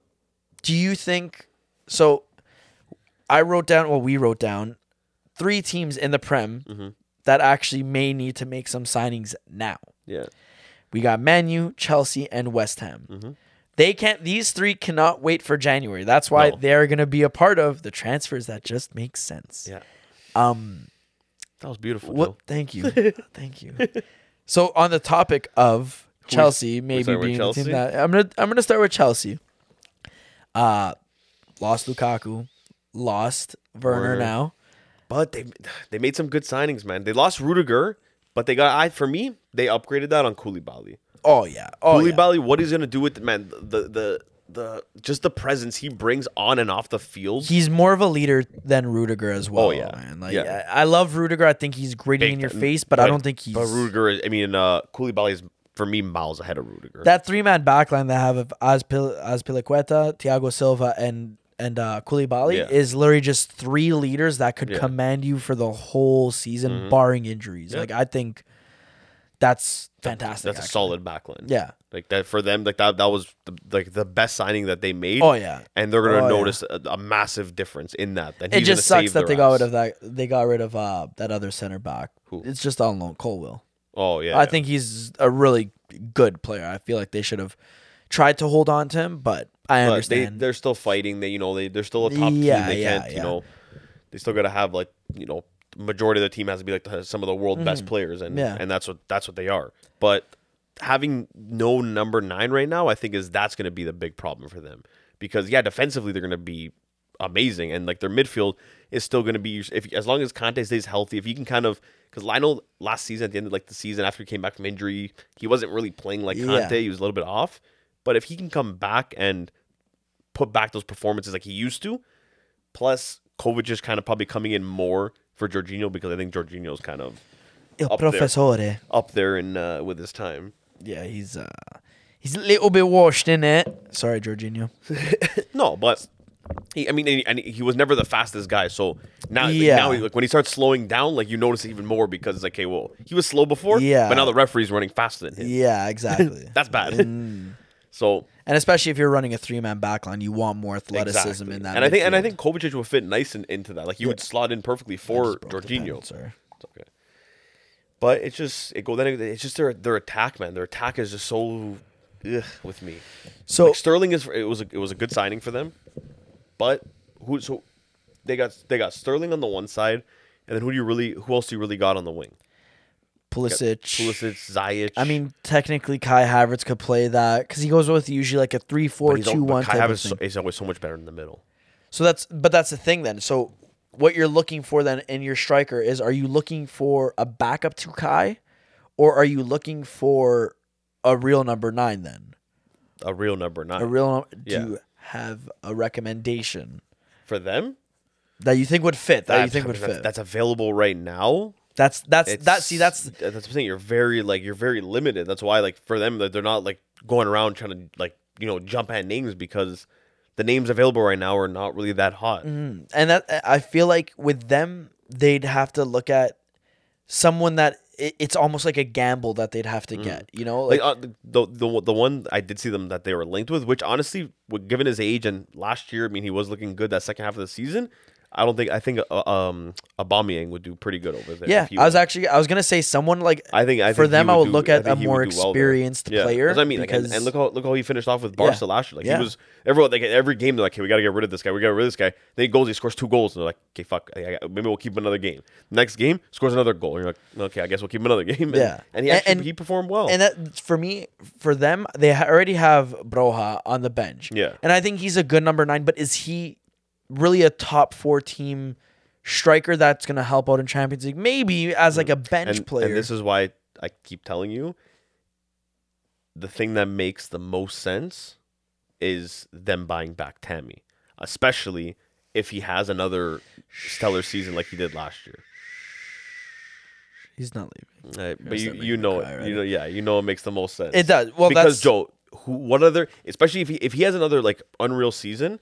S4: do you think so? I wrote down. Well, we wrote down three teams in the Prem
S5: Mm-hmm.
S4: that actually may need to make some signings now.
S5: Yeah.
S4: We got Manu, Chelsea, and West Ham.
S5: Mm-hmm.
S4: They can't. These three cannot wait for January. That's why
S5: No.
S4: they're going to be a part of the transfers that just make sense.
S5: Yeah.
S4: Um.
S5: That was beautiful.
S4: What? Thank you. Thank you. So on the topic of Chelsea, maybe
S5: starting with
S4: being the team that I'm gonna I'm gonna start with Chelsea. Uh lost Lukaku, lost Werner,
S5: Werner.
S4: now.
S5: But they they made some good signings, man. They lost Rudiger, but they got I for me they upgraded that on Koulibaly.
S4: Oh yeah. Oh yeah.
S5: Koulibaly, what he's gonna do with man, the the the just the presence he brings on and off the field.
S4: He's more of a leader than Rudiger as well.
S5: Oh, yeah.
S4: man. Like
S5: Yeah.
S4: I, I love Rudiger. I think he's gritty
S5: Big
S4: in your face, but, I don't think he's
S5: But Rudiger, I mean, uh, Koulibaly is for me miles ahead of Rudiger.
S4: that three man backline they have of Azpil Azpilicueta, Thiago Silva, and and uh, Koulibaly
S5: Yeah.
S4: is literally just three leaders that could
S5: Yeah. Mm-hmm.
S4: command you for the whole season, barring injuries. Like I think that's fantastic.
S5: That's a solid backline.
S4: Yeah.
S5: like that for them. Like that, that was the, like the best signing that they made.
S4: Oh yeah.
S5: and they're gonna
S4: Oh, yeah.
S5: notice a, a massive difference in that. And
S4: It just sucks that they got rid of that. They got rid of uh, that other center back.
S5: Who?
S4: It's just on loan, Colwill.
S5: Oh yeah,
S4: I
S5: yeah.
S4: think he's a really good player. I feel like they should have tried to hold on to him, but I
S5: But they
S4: understand.
S5: they're still fighting. They you know they they're still a top
S4: Yeah,
S5: team. They
S4: yeah,
S5: can't
S4: yeah.
S5: you know they still gotta have like you know, majority of the team has to be like the, some of the world best players, and
S4: Mm-hmm. Yeah.
S5: and that's what that's what they are. But having no number nine right now, I think is that's going to be the big problem for them because yeah, defensively they're going to be amazing, and like their midfield is still going to be if as long as Kanté stays healthy, if he can kind of because Lionel last season at the end of like the season after he came back from injury, he wasn't really playing like
S4: Yeah.
S5: Kanté. He was a little bit off, but if he can come back and put back those performances like he used to, plus Kovac is kind of probably coming in more for Jorginho because I think Jorginho's kind of
S4: Il
S5: Up there.
S4: professore.
S5: up there in uh, with his time.
S4: Yeah, he's uh he's a little bit washed in it. Sorry, Jorginho.
S5: No, but he, I mean, and he, and he was never the fastest guy. So now, like,
S4: Yeah.
S5: now, he- like when he starts slowing down, like you notice it even more because it's like, okay, well, he was slow before,
S4: Yeah.
S5: but now the referee's running faster than him.
S4: Yeah, exactly.
S5: That's bad.
S4: Mm.
S5: so
S4: and especially if you're running a three man backline, you want more athleticism
S5: exactly.
S4: in that.
S5: and I think, and I think Kovacic would fit nice in, into that. Like he would slot in perfectly for
S4: just broke pen,
S5: Jorginho.
S4: Sorry.
S5: It's okay. But it's just it go then it's just their their attack, man. Their attack is just so ugh, with me.
S4: So
S5: like Sterling is it was a, it was a good signing for them, but who so they got they got Sterling on the one side, and then who do you really who else do you really got on the wing?
S4: Pulisic.
S5: Pulisic, Ziyech.
S4: I mean, technically, Kai Havertz could play that because he goes with usually like a
S5: but
S4: three-four-two-one
S5: he's al- but Kai
S4: type of
S5: Havertz is,
S4: thing.
S5: is always so much better in the middle.
S4: So that's but that's the thing then. So what you're looking for then in your striker is are you looking for a backup to Kai or are you looking for a real number 9 then?
S5: A real number nine
S4: A real do
S5: Yeah.
S4: you have a recommendation
S5: for them.
S4: that you think would fit that you
S5: That's-
S4: think would fit?
S5: That's available right now.
S4: That's that's
S5: It's,
S4: that see that's
S5: that's what I'm saying. You're very like you're very limited. That's why like for them they're not like going around trying to like you know jump at names because the names available right now are not really that hot.
S4: and that I feel like with them they'd have to look at someone that it, it's almost like a gamble that they'd have to get, you know?
S5: Mm. Like uh, the, the the one I did see them that they were linked with, which honestly, given his age and last year, I mean, he was looking good that second half of the season. I don't think I think uh, um Aubameyang would do pretty good over there.
S4: yeah, I was actually I was going to say someone like
S5: I think I
S4: for
S5: think he
S4: them, I would
S5: do-
S4: look at a more
S5: would do well there.
S4: experienced
S5: Yeah,
S4: player.
S5: That's what I mean. Like, and, and look how look how he finished off with Barca last year. Like
S4: Yeah.
S5: he was everyone like every game they're like, hey, we gotta get rid of this guy. We gotta get rid of this guy. Then he goes, he scores two goals, and they're like, okay, fuck, I- I- maybe we'll keep him another game. Next game scores another goal. And you're like, okay, I guess we'll keep him another game. And,
S4: Yeah.
S5: and he actually
S4: and-
S5: he performed well.
S4: And that for me, for them, they already have Broja on the bench.
S5: Yeah.
S4: and I think he's a good number nine. But is he really a top four team striker that's going to help out in Champions League? Maybe as like a bench
S5: and,
S4: player.
S5: And this is why I keep telling you the thing that makes the most sense is them buying back Tammy, especially if he has another stellar season like he did last year.
S4: he's not leaving.
S5: Uh, but you, you know it.
S4: right?
S5: You know, yeah, you know it makes the most sense.
S4: It does. Well,
S5: because
S4: that's
S5: Joe, who, what other, especially if he if he has another like unreal season,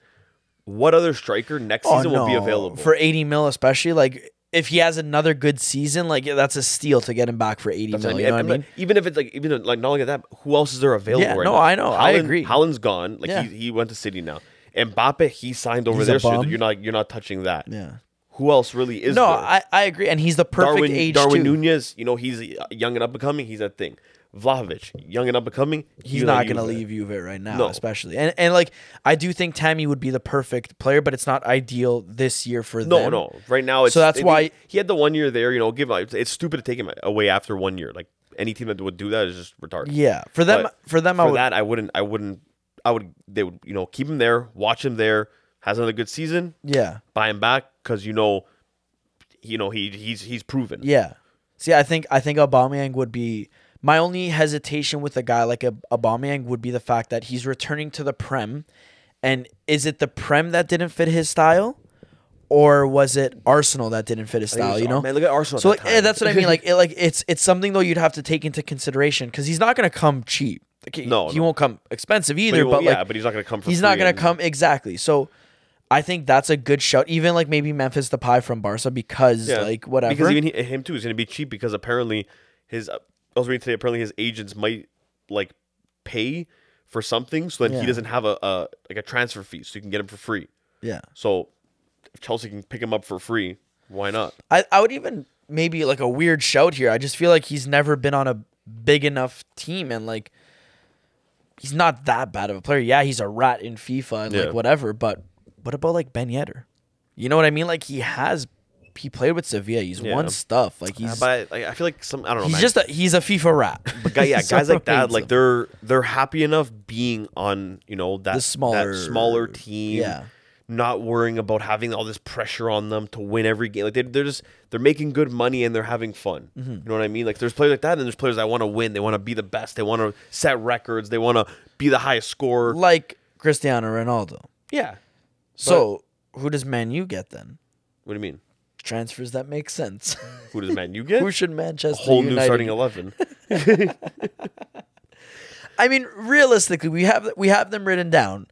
S5: what other striker next
S4: oh,
S5: season will be available?
S4: for eighty mil, especially like. If he has another good season, like that's a steal to get him back for eighty
S5: That's
S4: mil.
S5: what
S4: You know what I mean?
S5: Even if it's like even like not only that, who else is there available
S4: Yeah,
S5: right
S4: no,
S5: now?
S4: I know. I agree.
S5: Haaland's gone. Like
S4: Yeah.
S5: he, he went to City now. Mbappe, he signed over
S4: He's
S5: there, so you're not you're not touching that.
S4: Yeah.
S5: Who else really is
S4: No,
S5: there?
S4: I, I agree, and he's the perfect
S5: Darwin
S4: age
S5: Darwin
S4: too.
S5: Nunez, you know, he's young and up and coming. He's that thing. Vlahovic, young and up and coming.
S4: He's not going to leave Juve right now,
S5: No.
S4: especially. And and like I do think Tammy would be the perfect player, but it's not ideal this year for
S5: No,
S4: them.
S5: no. No. Right now, it's
S4: So that's
S5: I
S4: why-
S5: he had the one year there. You know, give him. It's stupid to take him away after one year. Like any team that would do that is just retarded.
S4: Yeah, for them,
S5: But
S4: for them,
S5: for
S4: I would.
S5: that, I wouldn't. I wouldn't. I would. They would. You know, keep him there. Watch him there. Has another good season.
S4: yeah,
S5: Buy him back because you know, you know he he's he's proven.
S4: yeah. See, I think I think Aubameyang would be my only hesitation with a guy like a Aubameyang would be the fact that he's returning to the Prem, and is it the Prem that didn't fit his style, or was it Arsenal that didn't fit his style? You know,
S5: man, look at Arsenal.
S4: So like,
S5: that time.
S4: that's what I mean. Like, it, like it's it's something though you'd have to take into consideration because he's not going to come cheap. Like, he,
S5: No,
S4: he
S5: no.
S4: won't come expensive either.
S5: he
S4: But, like,
S5: yeah, but he's not going to come.
S4: He's not going
S5: and-
S4: to come exactly. So I think that's a good shout. Even like maybe Memphis Depay from Barca because
S5: Yeah.
S4: like whatever.
S5: Because even he, him too is going to be cheap because apparently his. I was reading today. Apparently his agents might like pay for something, so then
S4: Yeah.
S5: he doesn't have a, a like a transfer fee, so you can get him for free.
S4: yeah,
S5: So if Chelsea can pick him up for free, why not?
S4: I I would even maybe like a weird shout here. I just feel like he's never been on a big enough team and like. He's not that bad of a player. Yeah, he's a rat in FIFA and
S5: Yeah.
S4: like whatever, but what about like Ben Yedder? You know what I mean? Like he has he played with Sevilla. He's
S5: Yeah.
S4: won stuff. Like
S5: Uh,
S4: he's
S5: but I, I feel like some I don't know.
S4: he's
S5: man.
S4: just a, he's a FIFA rat.
S5: But guy, yeah,
S4: So
S5: guys like that, like they're they're happy enough being on you know that
S4: The smaller-
S5: that smaller team,
S4: yeah.
S5: not worrying about having all this pressure on them to win every game. Like they, they're just they're making good money and they're having fun.
S4: Mm-hmm.
S5: You know what I mean? Like there's players like that, and there's players that want to win. They want to be the best. They want to set records. They want to be the highest scorer.
S4: like Cristiano Ronaldo.
S5: yeah.
S4: So who does Man U get then?
S5: What do you mean?
S4: Transfers that make sense.
S5: Who does Man U get?
S4: who should Manchester A
S5: whole new
S4: United
S5: starting eleven.
S4: I mean, realistically, we have we have them written down.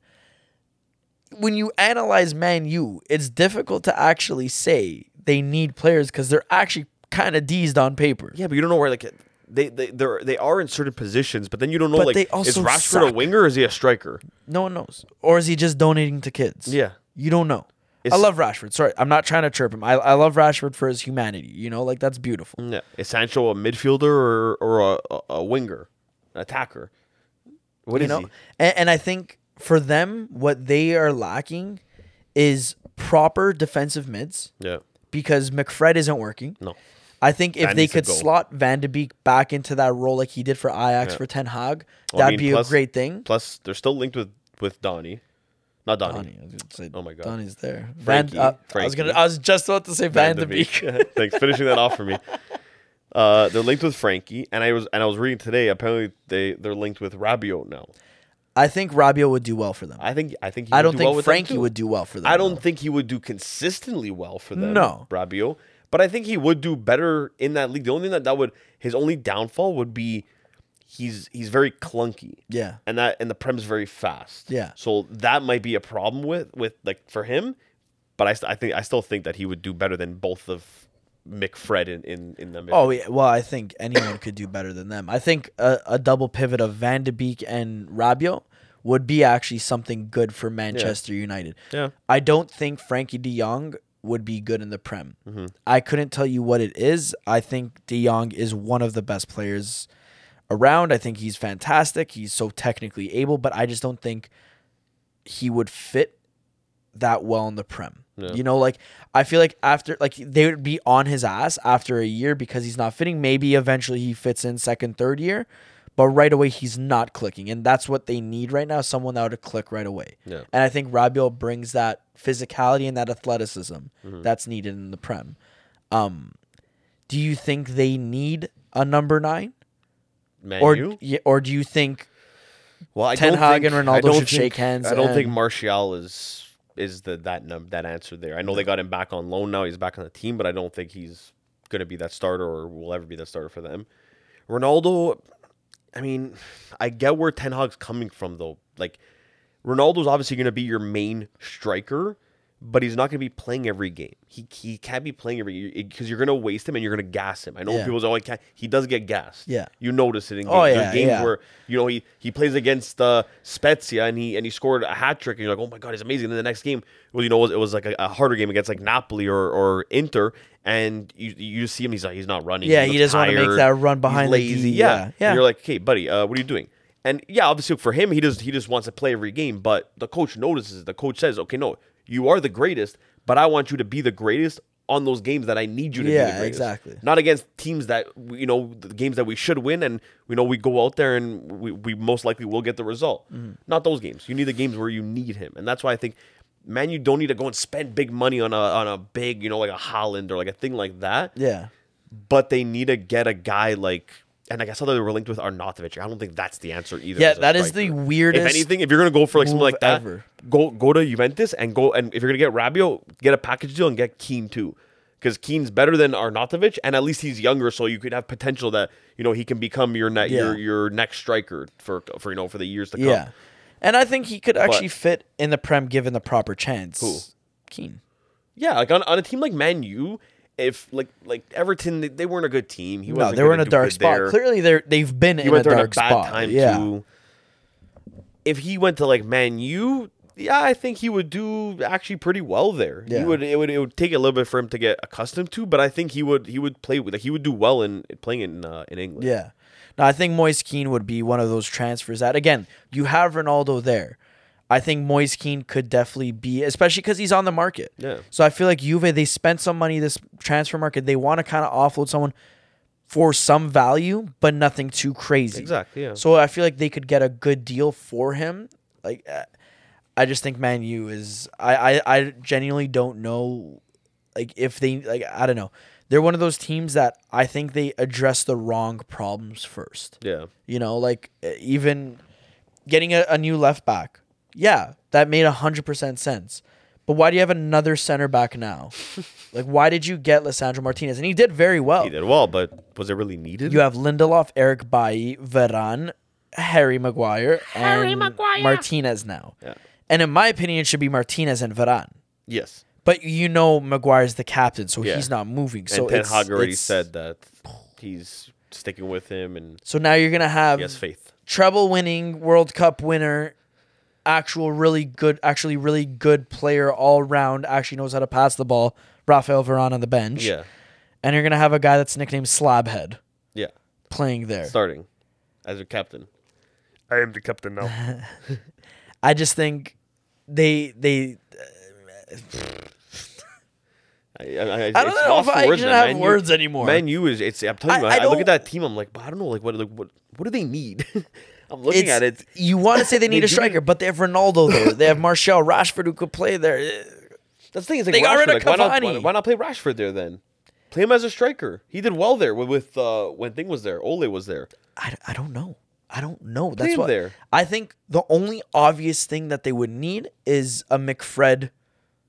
S4: When you analyze Man U, it's difficult to actually say they need players because they're actually kind of deezed on paper.
S5: Yeah, but you don't know where like they they they're, they are in certain positions, but then you don't know
S4: But
S5: like is Rashford a winger or is he a striker?
S4: No one knows. Or is he just donating to kids?
S5: Yeah.
S4: You don't know. I love Rashford. Sorry, I'm not trying to chirp him. I, I love Rashford for his humanity. You know, like that's beautiful.
S5: Yeah. Is Sancho a midfielder or or a, a, a winger, an attacker? What do
S4: you
S5: is
S4: know,
S5: he?
S4: and, and I think for them, what they are lacking is proper defensive mids
S5: Yeah.
S4: because McFred isn't working.
S5: No.
S4: I think if
S5: That
S4: they could slot Van de Beek back into that role like he did for Ajax
S5: Yeah.
S4: for Ten Hag,
S5: Well,
S4: that'd
S5: mean,
S4: be
S5: plus-
S4: a great thing.
S5: Plus, they're still linked with with Donny, not Donny.
S4: Donny, I was gonna say
S5: Oh my God.
S4: Donny's there.
S5: Frankie,
S4: Van, uh, I was gonna. I was just about to say Van, de Beek.
S5: Thanks, finishing that off for me. Uh, they're linked with Frankie, and I was and I was reading today. Apparently, they they're linked with Rabiot now.
S4: I think Rabiot would do well for them.
S5: I think I think he
S4: I don't
S5: do
S4: think
S5: well with
S4: Frankie would do well for them.
S5: I don't
S4: though.
S5: think he would do consistently well for them.
S4: No.
S5: Rabiot. But I think he would do better in that league. The only thing that, that would his only downfall would be he's he's very clunky.
S4: Yeah.
S5: And that and the prem's very fast.
S4: Yeah.
S5: So that might be a problem with with like for him. But I, st- I think I still think that he would do better than both of McFred in in, in the middle.
S4: Oh yeah, well, I think anyone could do better than them. I think a, a double pivot of Van de Beek and Rabiot would be actually something good for Manchester United.
S5: Yeah.
S4: I don't think Frenkie De Jong would be good in the Prem.
S5: Mm-hmm.
S4: I couldn't tell you what it is. I think De Jong is one of the best players around. I think he's fantastic. He's so technically able, but I just don't think he would fit that well in the Prem.
S5: Yeah.
S4: You know, like I feel like after like they would be on his ass after a year because he's not fitting. Maybe eventually he fits in second, third year, but right away he's not clicking, and that's what they need right now. Someone that would click right away.
S5: Yeah.
S4: And I think Rabiot brings that physicality and that athleticism
S5: Mm-hmm.
S4: that's needed in the Prem. Um, do you think they need a number nine,
S5: Man
S4: or yeah, or do you think
S5: Well, I
S4: Ten
S5: don't
S4: Hag
S5: think,
S4: and
S5: I
S4: Ronaldo
S5: don't
S4: should
S5: think-
S4: shake hands
S5: I don't think Martial is is the that num that answer there. I know they got him back on loan now. He's back on the team, but I don't think he's going to be that starter or will ever be that starter for them. Ronaldo, I mean, I get where Ten Hag's coming from though. Like Ronaldo's obviously going to be your main striker, but he's not going to be playing every game. He he can't be playing every because you're going to waste him and you're going to gas him. I know
S4: Yeah.
S5: people say, "Oh, he can't." He does get gassed.
S4: Yeah.
S5: you notice it in games.
S4: Oh, yeah,
S5: games
S4: yeah.
S5: where you know he he plays against uh, Spezia and he and he scored a hat trick and you're like, oh my god, he's amazing. And then the next game, well, you know, it was, it was like a, a harder game against like Napoli or or Inter, and you you see him, he's like he's not running.
S4: Yeah, he
S5: looks
S4: doesn't wanna make that run behind
S5: lazy.
S4: yeah,
S5: yeah,
S4: yeah.
S5: You're like, okay, buddy, uh, what are you doing? And yeah, obviously for him, he does he just wants to play every game, but the coach notices. The coach says, okay, no, you are the greatest, but I want you to be the greatest on those games that I need you to be the greatest.
S4: exactly.
S5: Not against teams that you know the games that we should win, and we know we go out there and we, we most likely will get the result.
S4: Mm-hmm.
S5: Not those games. You need the games where you need him, and that's why I think, man, you don't need to go and spend big money on a on a big you know like a Haaland or like a thing like that.
S4: yeah?
S5: But they need to get a guy like. And like I saw that they were linked with Arnautovic. I don't think that's the answer either.
S4: Yeah, that is the
S5: striker.
S4: weirdest
S5: If anything, if you're gonna go for like something like that,
S4: ever.
S5: go go to Juventus and go and if you're gonna get Rabiot, get a package deal and get Kean too, because Kean's better than Arnautovic, and at least he's younger, so you could have potential that you know he can become your ne-
S4: Yeah.
S5: your your next striker for for you know for the years to come.
S4: Yeah. And I think he could actually fit in the Prem given the proper chance.
S5: Who?
S4: Kean.
S5: yeah, like on, on a team like Man U, if like like Everton, they, they weren't a good team. He
S4: No,
S5: wasn't
S4: they were in
S5: gonna
S4: a
S5: do
S4: dark
S5: good
S4: spot.
S5: there.
S4: Clearly, they're they've been
S5: he
S4: in a
S5: went there in a bad
S4: spot.
S5: time
S4: yeah.
S5: too. If he went to like Man U, yeah, I think he would do actually pretty well there.
S4: Yeah.
S5: He would it would it would take a little bit for him to get accustomed to, but I think he would he would play with like he would do well in playing in uh, in England.
S4: Yeah. No, I think Moise Kean would be one of those transfers that again, you have Ronaldo there. I think Moise Kean could definitely be, especially because he's on the market.
S5: Yeah.
S4: So I feel like Juve, they spent some money this transfer market. They want to kind of offload someone for some value, but nothing too crazy.
S5: Exactly, yeah.
S4: So I feel like they could get a good deal for him. Like, uh, I just think Man U is. I, I I genuinely don't know, like if they like I don't know. They're one of those teams that I think they address the wrong problems first.
S5: Yeah.
S4: You know, like even getting a, a new left back. Yeah, that made hundred percent sense. But why do you have another center back now? like, why did you get Lisandro Martinez? And he did very well.
S5: He did well, but was it really needed?
S4: You have Lindelof, Eric Bailly, Varane, Harry Maguire, Harry and Martinez now.
S5: Yeah.
S4: And in my opinion, it should be Martinez and Varane.
S5: yes.
S4: But you know Maguire's the captain, so
S5: Yeah.
S4: he's not moving. So
S5: and Ten
S4: it's,
S5: Hag already
S4: it's-
S5: said that he's sticking with him and
S4: So now you're gonna have
S5: he has faith.
S4: treble winning World Cup winner, actual really good, actually really good player all round, actually knows how to pass the ball. Rafael Varane on the bench.
S5: Yeah.
S4: And you're gonna have a guy that's nicknamed Slabhead
S5: Yeah.
S4: playing there.
S5: Starting as your captain. I am the captain now.
S4: I just think they they uh,
S5: I, I, I,
S4: I don't know if I can have words anymore.
S5: Man U is it's I'm telling you,
S4: I-
S5: I,
S4: I
S5: I look at that team, I'm like, but I don't know, like what like what what do they need? I'm looking
S4: it's,
S5: at it.
S4: You want to say they need
S5: They
S4: a
S5: do-
S4: striker, but they have Ronaldo there. They have Martial Rashford who could play there.
S5: That's the thing. It's like
S4: They got
S5: Rashford,
S4: rid of
S5: like, why not, why, why not play Rashford there then? Play him as a striker. He did well there with, with uh, when Thing was there. Ole was there.
S4: I, I don't know. I don't know. That's
S5: him
S4: what
S5: there.
S4: I think the only obvious thing that they would need is a McFred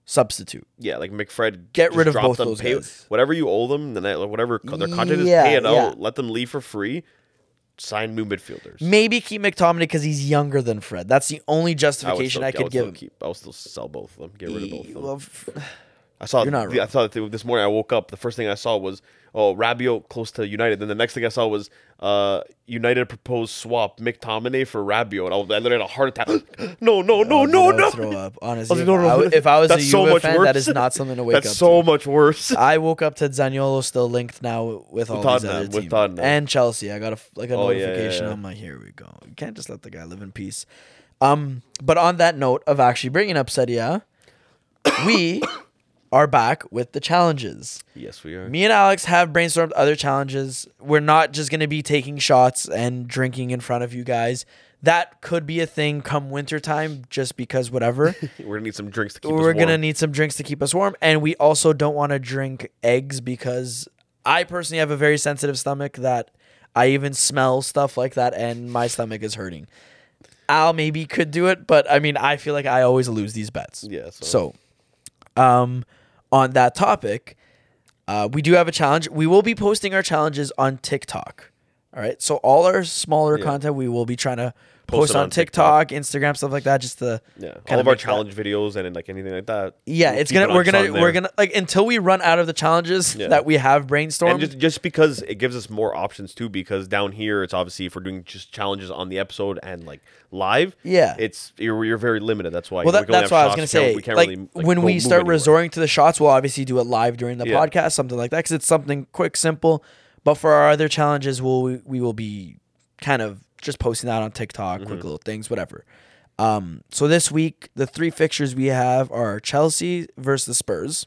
S4: substitute.
S5: Yeah, like McFred.
S4: Get rid of both
S5: them,
S4: those
S5: pay,
S4: guys.
S5: Whatever you owe them, then whatever their contract is, pay it
S4: yeah.
S5: out. Let them leave for free. Sign new midfielders.
S4: Maybe keep McTominay because he's younger than Fred. That's the only
S5: I
S4: justification
S5: still,
S4: I, could
S5: would
S4: give him.
S5: keep. I would still sell both of them. Get rid of both of them. I saw.
S4: You're not
S5: the- I saw that this morning. I woke up. The first thing I saw was oh Rabiot close to United. Then the next thing I saw was uh United proposed swap McTominay for Rabiot. And I, was, I literally had a heart attack. no, no, no, no, no.
S4: Throw up.
S5: I
S4: Honestly,
S5: was like, no,
S4: if,
S5: no,
S4: I, if I was
S5: That's
S4: a
S5: so much
S4: fan,
S5: worse.
S4: that is not something to wake
S5: That's
S4: up
S5: so
S4: to.
S5: much worse.
S4: I woke up to Zaniolo still linked now with all these
S5: Tottenham,
S4: other
S5: with
S4: teams
S5: Tottenham.
S4: and Chelsea. I got a like a
S5: Oh, yeah, yeah,
S4: notification.
S5: yeah.
S4: I'm like, here we go. You can't just let the guy live in peace. Um, but on that note of actually bringing up Serie we are back with the challenges.
S5: yes, we are.
S4: Me and Alex have brainstormed other challenges. We're not just going to be taking shots and drinking in front of you guys. That could be a thing come wintertime, just because whatever.
S5: We're gonna need some drinks to keep
S4: We're
S5: us
S4: gonna
S5: warm.
S4: need some drinks to keep us warm, and we also don't want to drink eggs because I personally have a very sensitive stomach that I even smell stuff like that, and my stomach is hurting. Al maybe could do it, but I mean, I feel like I always lose these bets.
S5: Yeah, so-
S4: So, um, on that topic, uh, we do have a challenge. We will be posting our challenges on TikTok. All right. So all our smaller
S5: Yeah.
S4: content we will be trying to
S5: Post
S4: post,
S5: it
S4: on,
S5: on
S4: TikTok, Instagram, stuff like that, just to
S5: Yeah, all of our
S4: make that-
S5: challenge videos and like anything like that.
S4: yeah,
S5: we'll
S4: it's
S5: keep
S4: gonna
S5: it on-
S4: we're gonna
S5: on
S4: we're gonna like until we run out of the challenges
S5: Yeah.
S4: that we have brainstormed.
S5: And just just because it gives us more options too, because down here it's obviously if we're doing just challenges on the episode and like live,
S4: Yeah.
S5: it's you're, you're very limited. That's why.
S4: well,
S5: we
S4: that, that's what I was gonna say.
S5: We can't
S4: like,
S5: really like,
S4: when we start resorting to the shots, we'll obviously do it live during the
S5: Yeah.
S4: podcast, something like that, because it's something quick, simple. But for our other challenges, we'll we, we will be kind of just posting that on TikTok,
S5: Mm-hmm.
S4: quick little things, whatever. Um, so this week, the three fixtures we have are Chelsea versus the Spurs,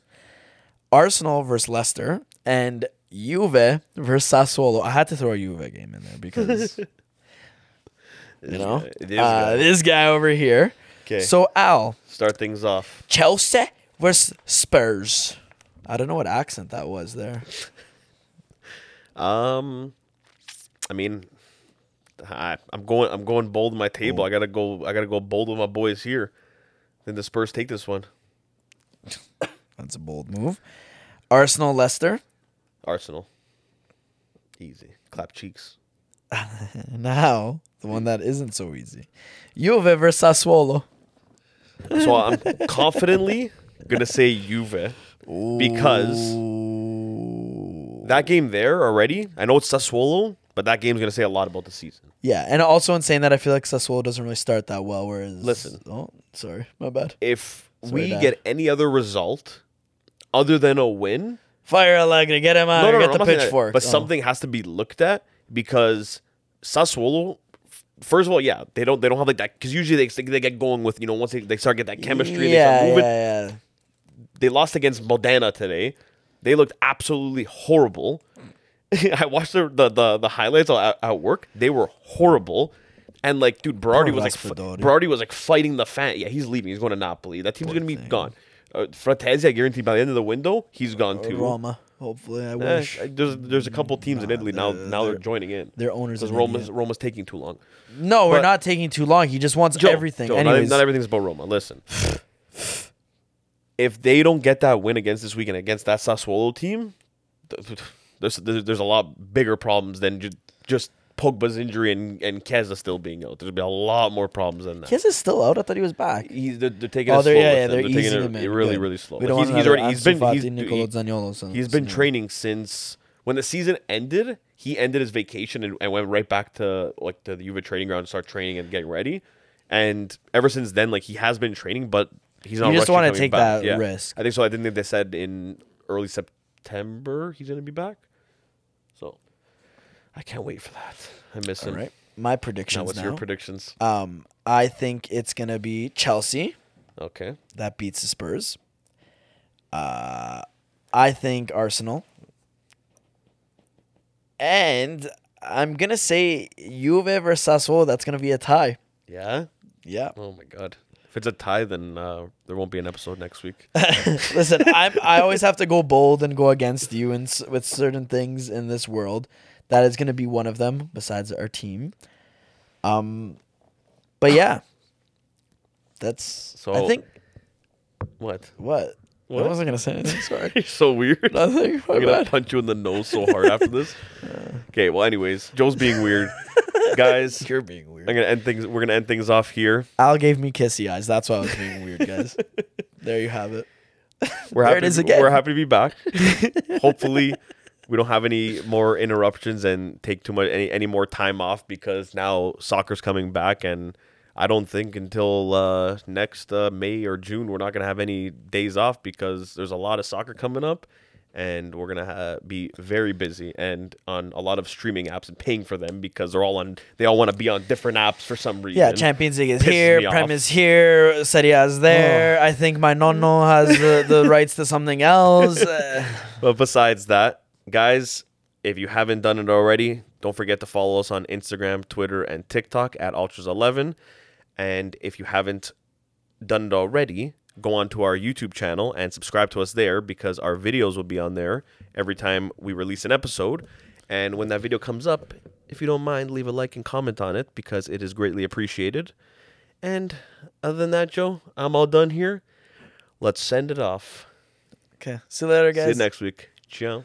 S4: Arsenal versus Leicester, and Juve versus Sassuolo. I had to throw a Juve game in there because you know
S5: guy- this
S4: uh,
S5: guy.
S4: this guy over here.
S5: 'Kay.
S4: So Al,
S5: start things off.
S4: Chelsea versus Spurs. I don't know what accent that was there.
S5: Um, I mean, I, I'm going. I'm going bold in my table. I gotta go. I gotta go bold with my boys here. Then the Spurs take this one.
S4: That's a bold move. Arsenal Leicester.
S5: Arsenal. Easy. Clap cheeks.
S4: Now the one that isn't so easy. Juve versus Sassuolo.
S5: So I'm confidently gonna say Juve because that game there already. I know it's Sassuolo, but that game's gonna say a lot about the season.
S4: Yeah, and also in saying that, I feel like Sassuolo doesn't really start that well. Whereas,
S5: Listen.
S4: oh, sorry, my bad.
S5: If
S4: Sorry,
S5: we
S4: Dad.
S5: get any other result other than a win,
S4: Fire Allegri, get him out.
S5: no, no, no,
S4: get
S5: I'm
S4: the
S5: not saying that,
S4: pitchfork.
S5: But
S4: Oh.
S5: something has to be looked at because Sassuolo, first of all, yeah, they don't they don't have like that because usually they they get going with you know once they, they start get that chemistry,
S4: yeah,
S5: they start moving.
S4: yeah, yeah.
S5: They lost against Modena today. They looked absolutely horrible. I watched the the the, the highlights at, at work. They were horrible. And like, dude, Berardi
S4: Poor
S5: was like, fi-
S4: Raspadori.
S5: Berardi was like fighting the fan. Yeah, he's leaving. He's going to Napoli. That team's gonna be gone. Uh, Fratesi, I guarantee by the end of the window, he's gone too.
S4: Roma. Hopefully, I
S5: Eh, there's there's a couple teams in Italy now. Now they're joining in.
S4: their owners
S5: because
S4: in
S5: Roma's
S4: India.
S5: Roma's taking too long.
S4: no, we're not taking too long. He just wants
S5: Joe,
S4: everything.
S5: Joe, not,
S4: Anyways,
S5: not everything's about Roma. Listen, if they don't get that win against this weekend against that Sassuolo team, there's there's, a lot bigger problems than just, just Pogba's injury and and Chiesa still being out. There's be a lot more problems than that.
S4: Kiz is still out. I thought he was back.
S5: He's, they're, they're taking
S4: Oh,
S5: it
S4: they're
S5: slow
S4: yeah, yeah,
S5: him.
S4: they're,
S5: taking it really really slow.
S4: We
S5: Like,
S4: don't
S5: he's, he's already he's been he's,
S4: Nicolo Zaniolo sen-
S5: he's been training since when the season ended. He ended his vacation and, and went right back to like to the Juve training ground and start training and getting ready. And ever since then, like he has been training, but he's not.
S4: You just wanna take
S5: back.
S4: that risk.
S5: I think so. I didn't think they said in early September he's going to be back. So I can't wait for that. I miss
S4: All
S5: him.
S4: right. My
S5: Now,
S4: predictions
S5: what's
S4: now.
S5: your predictions?
S4: um, I think it's gonna be Chelsea
S5: Okay.
S4: that beats the Spurs. Uh, I think Arsenal, and I'm gonna say Juve versus Sassuolo. That's gonna be a tie.
S5: Yeah.
S4: Yeah.
S5: Oh my god. If it's a tie, then uh, there won't be an episode next week.
S4: Listen, I'm I always have to go bold and go against you and s- with certain things in this world. That is going to be one of them besides our team. Um but yeah. That's
S5: So-
S4: I think
S5: what?
S4: what?
S5: What?
S4: I wasn't going to say anything, sorry.
S5: You're so weird.
S4: Nothing. My
S5: I'm gonna
S4: bad.
S5: punch you in the nose so hard after this. Okay, well, anyways, Joe's being weird, guys.
S4: You're being weird.
S5: I'm gonna end things. We're gonna end things off here.
S4: Al gave me kissy eyes. That's why I was being weird, guys. there you have it.
S5: We're
S4: There
S5: happy.
S4: it is again.
S5: We're happy to be back. Hopefully, we don't have any more interruptions and take too much any any more time off because now soccer's coming back and. I don't think until uh, next uh, May or June we're not gonna have any days off because there's a lot of soccer coming up, and we're gonna ha- be very busy and on a lot of streaming apps and paying for them because they're all on. They all want to be on different apps for some reason.
S4: Yeah, Champions League is
S5: Pisses
S4: here,
S5: me
S4: Prem
S5: off.
S4: is here, Serie A is there. I think my nonno has the, the rights to something else. Uh,
S5: But besides that, guys, if you haven't done it already, don't forget to follow us on Instagram, Twitter, and TikTok at Ultras11. And if you haven't done it already, go on to our YouTube channel and subscribe to us there because our videos will be on there every time we release an episode. And when that video comes up, if you don't mind, leave a like and comment on it because it is greatly appreciated. And other than that, Joe, I'm all done here. Let's send it off.
S4: okay, see you later, guys.
S5: See you next week. Ciao.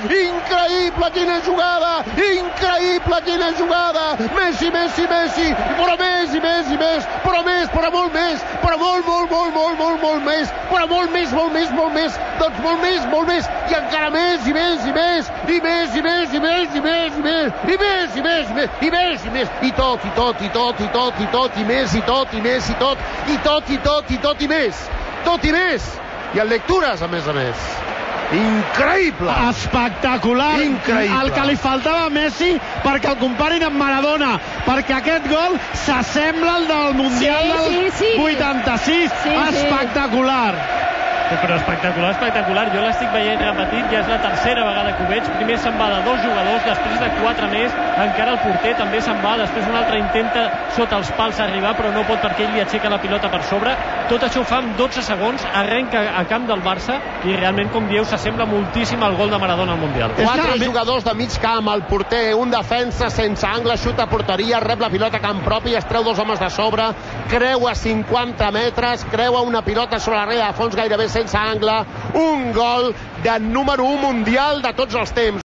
S6: increïble quina jugada, increïble quina jugada, Messi, Messi, Messi, però més i més i més, però més, però molt més, però molt, molt, molt, molt, molt, molt més, però molt més, molt més, molt més, doncs molt més, molt més, i encara més i més i més, i més i més i més i més i més, i més i més i més, i més i més, i tot, i tot, i tot, i tot, i tot, i més, i tot, i més, i tot, i tot, i tot, i tot, i més, tot i més, i en lectures, a més a més. Increïble!
S7: espectacular
S6: Increïble.
S7: el que li faltava a Messi perquè el comparin amb Maradona perquè aquest gol s'assembla al del Mundial
S8: Sí,
S7: del
S8: sí, sí.
S7: 86
S8: Sí, sí.
S7: Espectacular
S8: Però espectacular, espectacular. Jo l'estic veient repetit, ja és la tercera vegada que ho veig. Primer se'n va de dos jugadors, després de quatre més, encara el porter també se'n va, després un altre intenta sota els pals arribar, però no pot perquè ell li aixeca la pilota per sobre. Tot això ho fa en 12 segons, arrenca a camp del Barça i realment, com dieu, s'assembla moltíssim al gol de Maradona al Mundial.
S6: Quatre jugadors de mig camp, el porter, un defensa sense angle, xuta a porteria, rep la pilota a camp propi, es treu dos homes de sobre, creua 50 metres, creua una pilota sobre la rea de fons gairebé sense angle, un gol de número 1 mundial de tots els temps.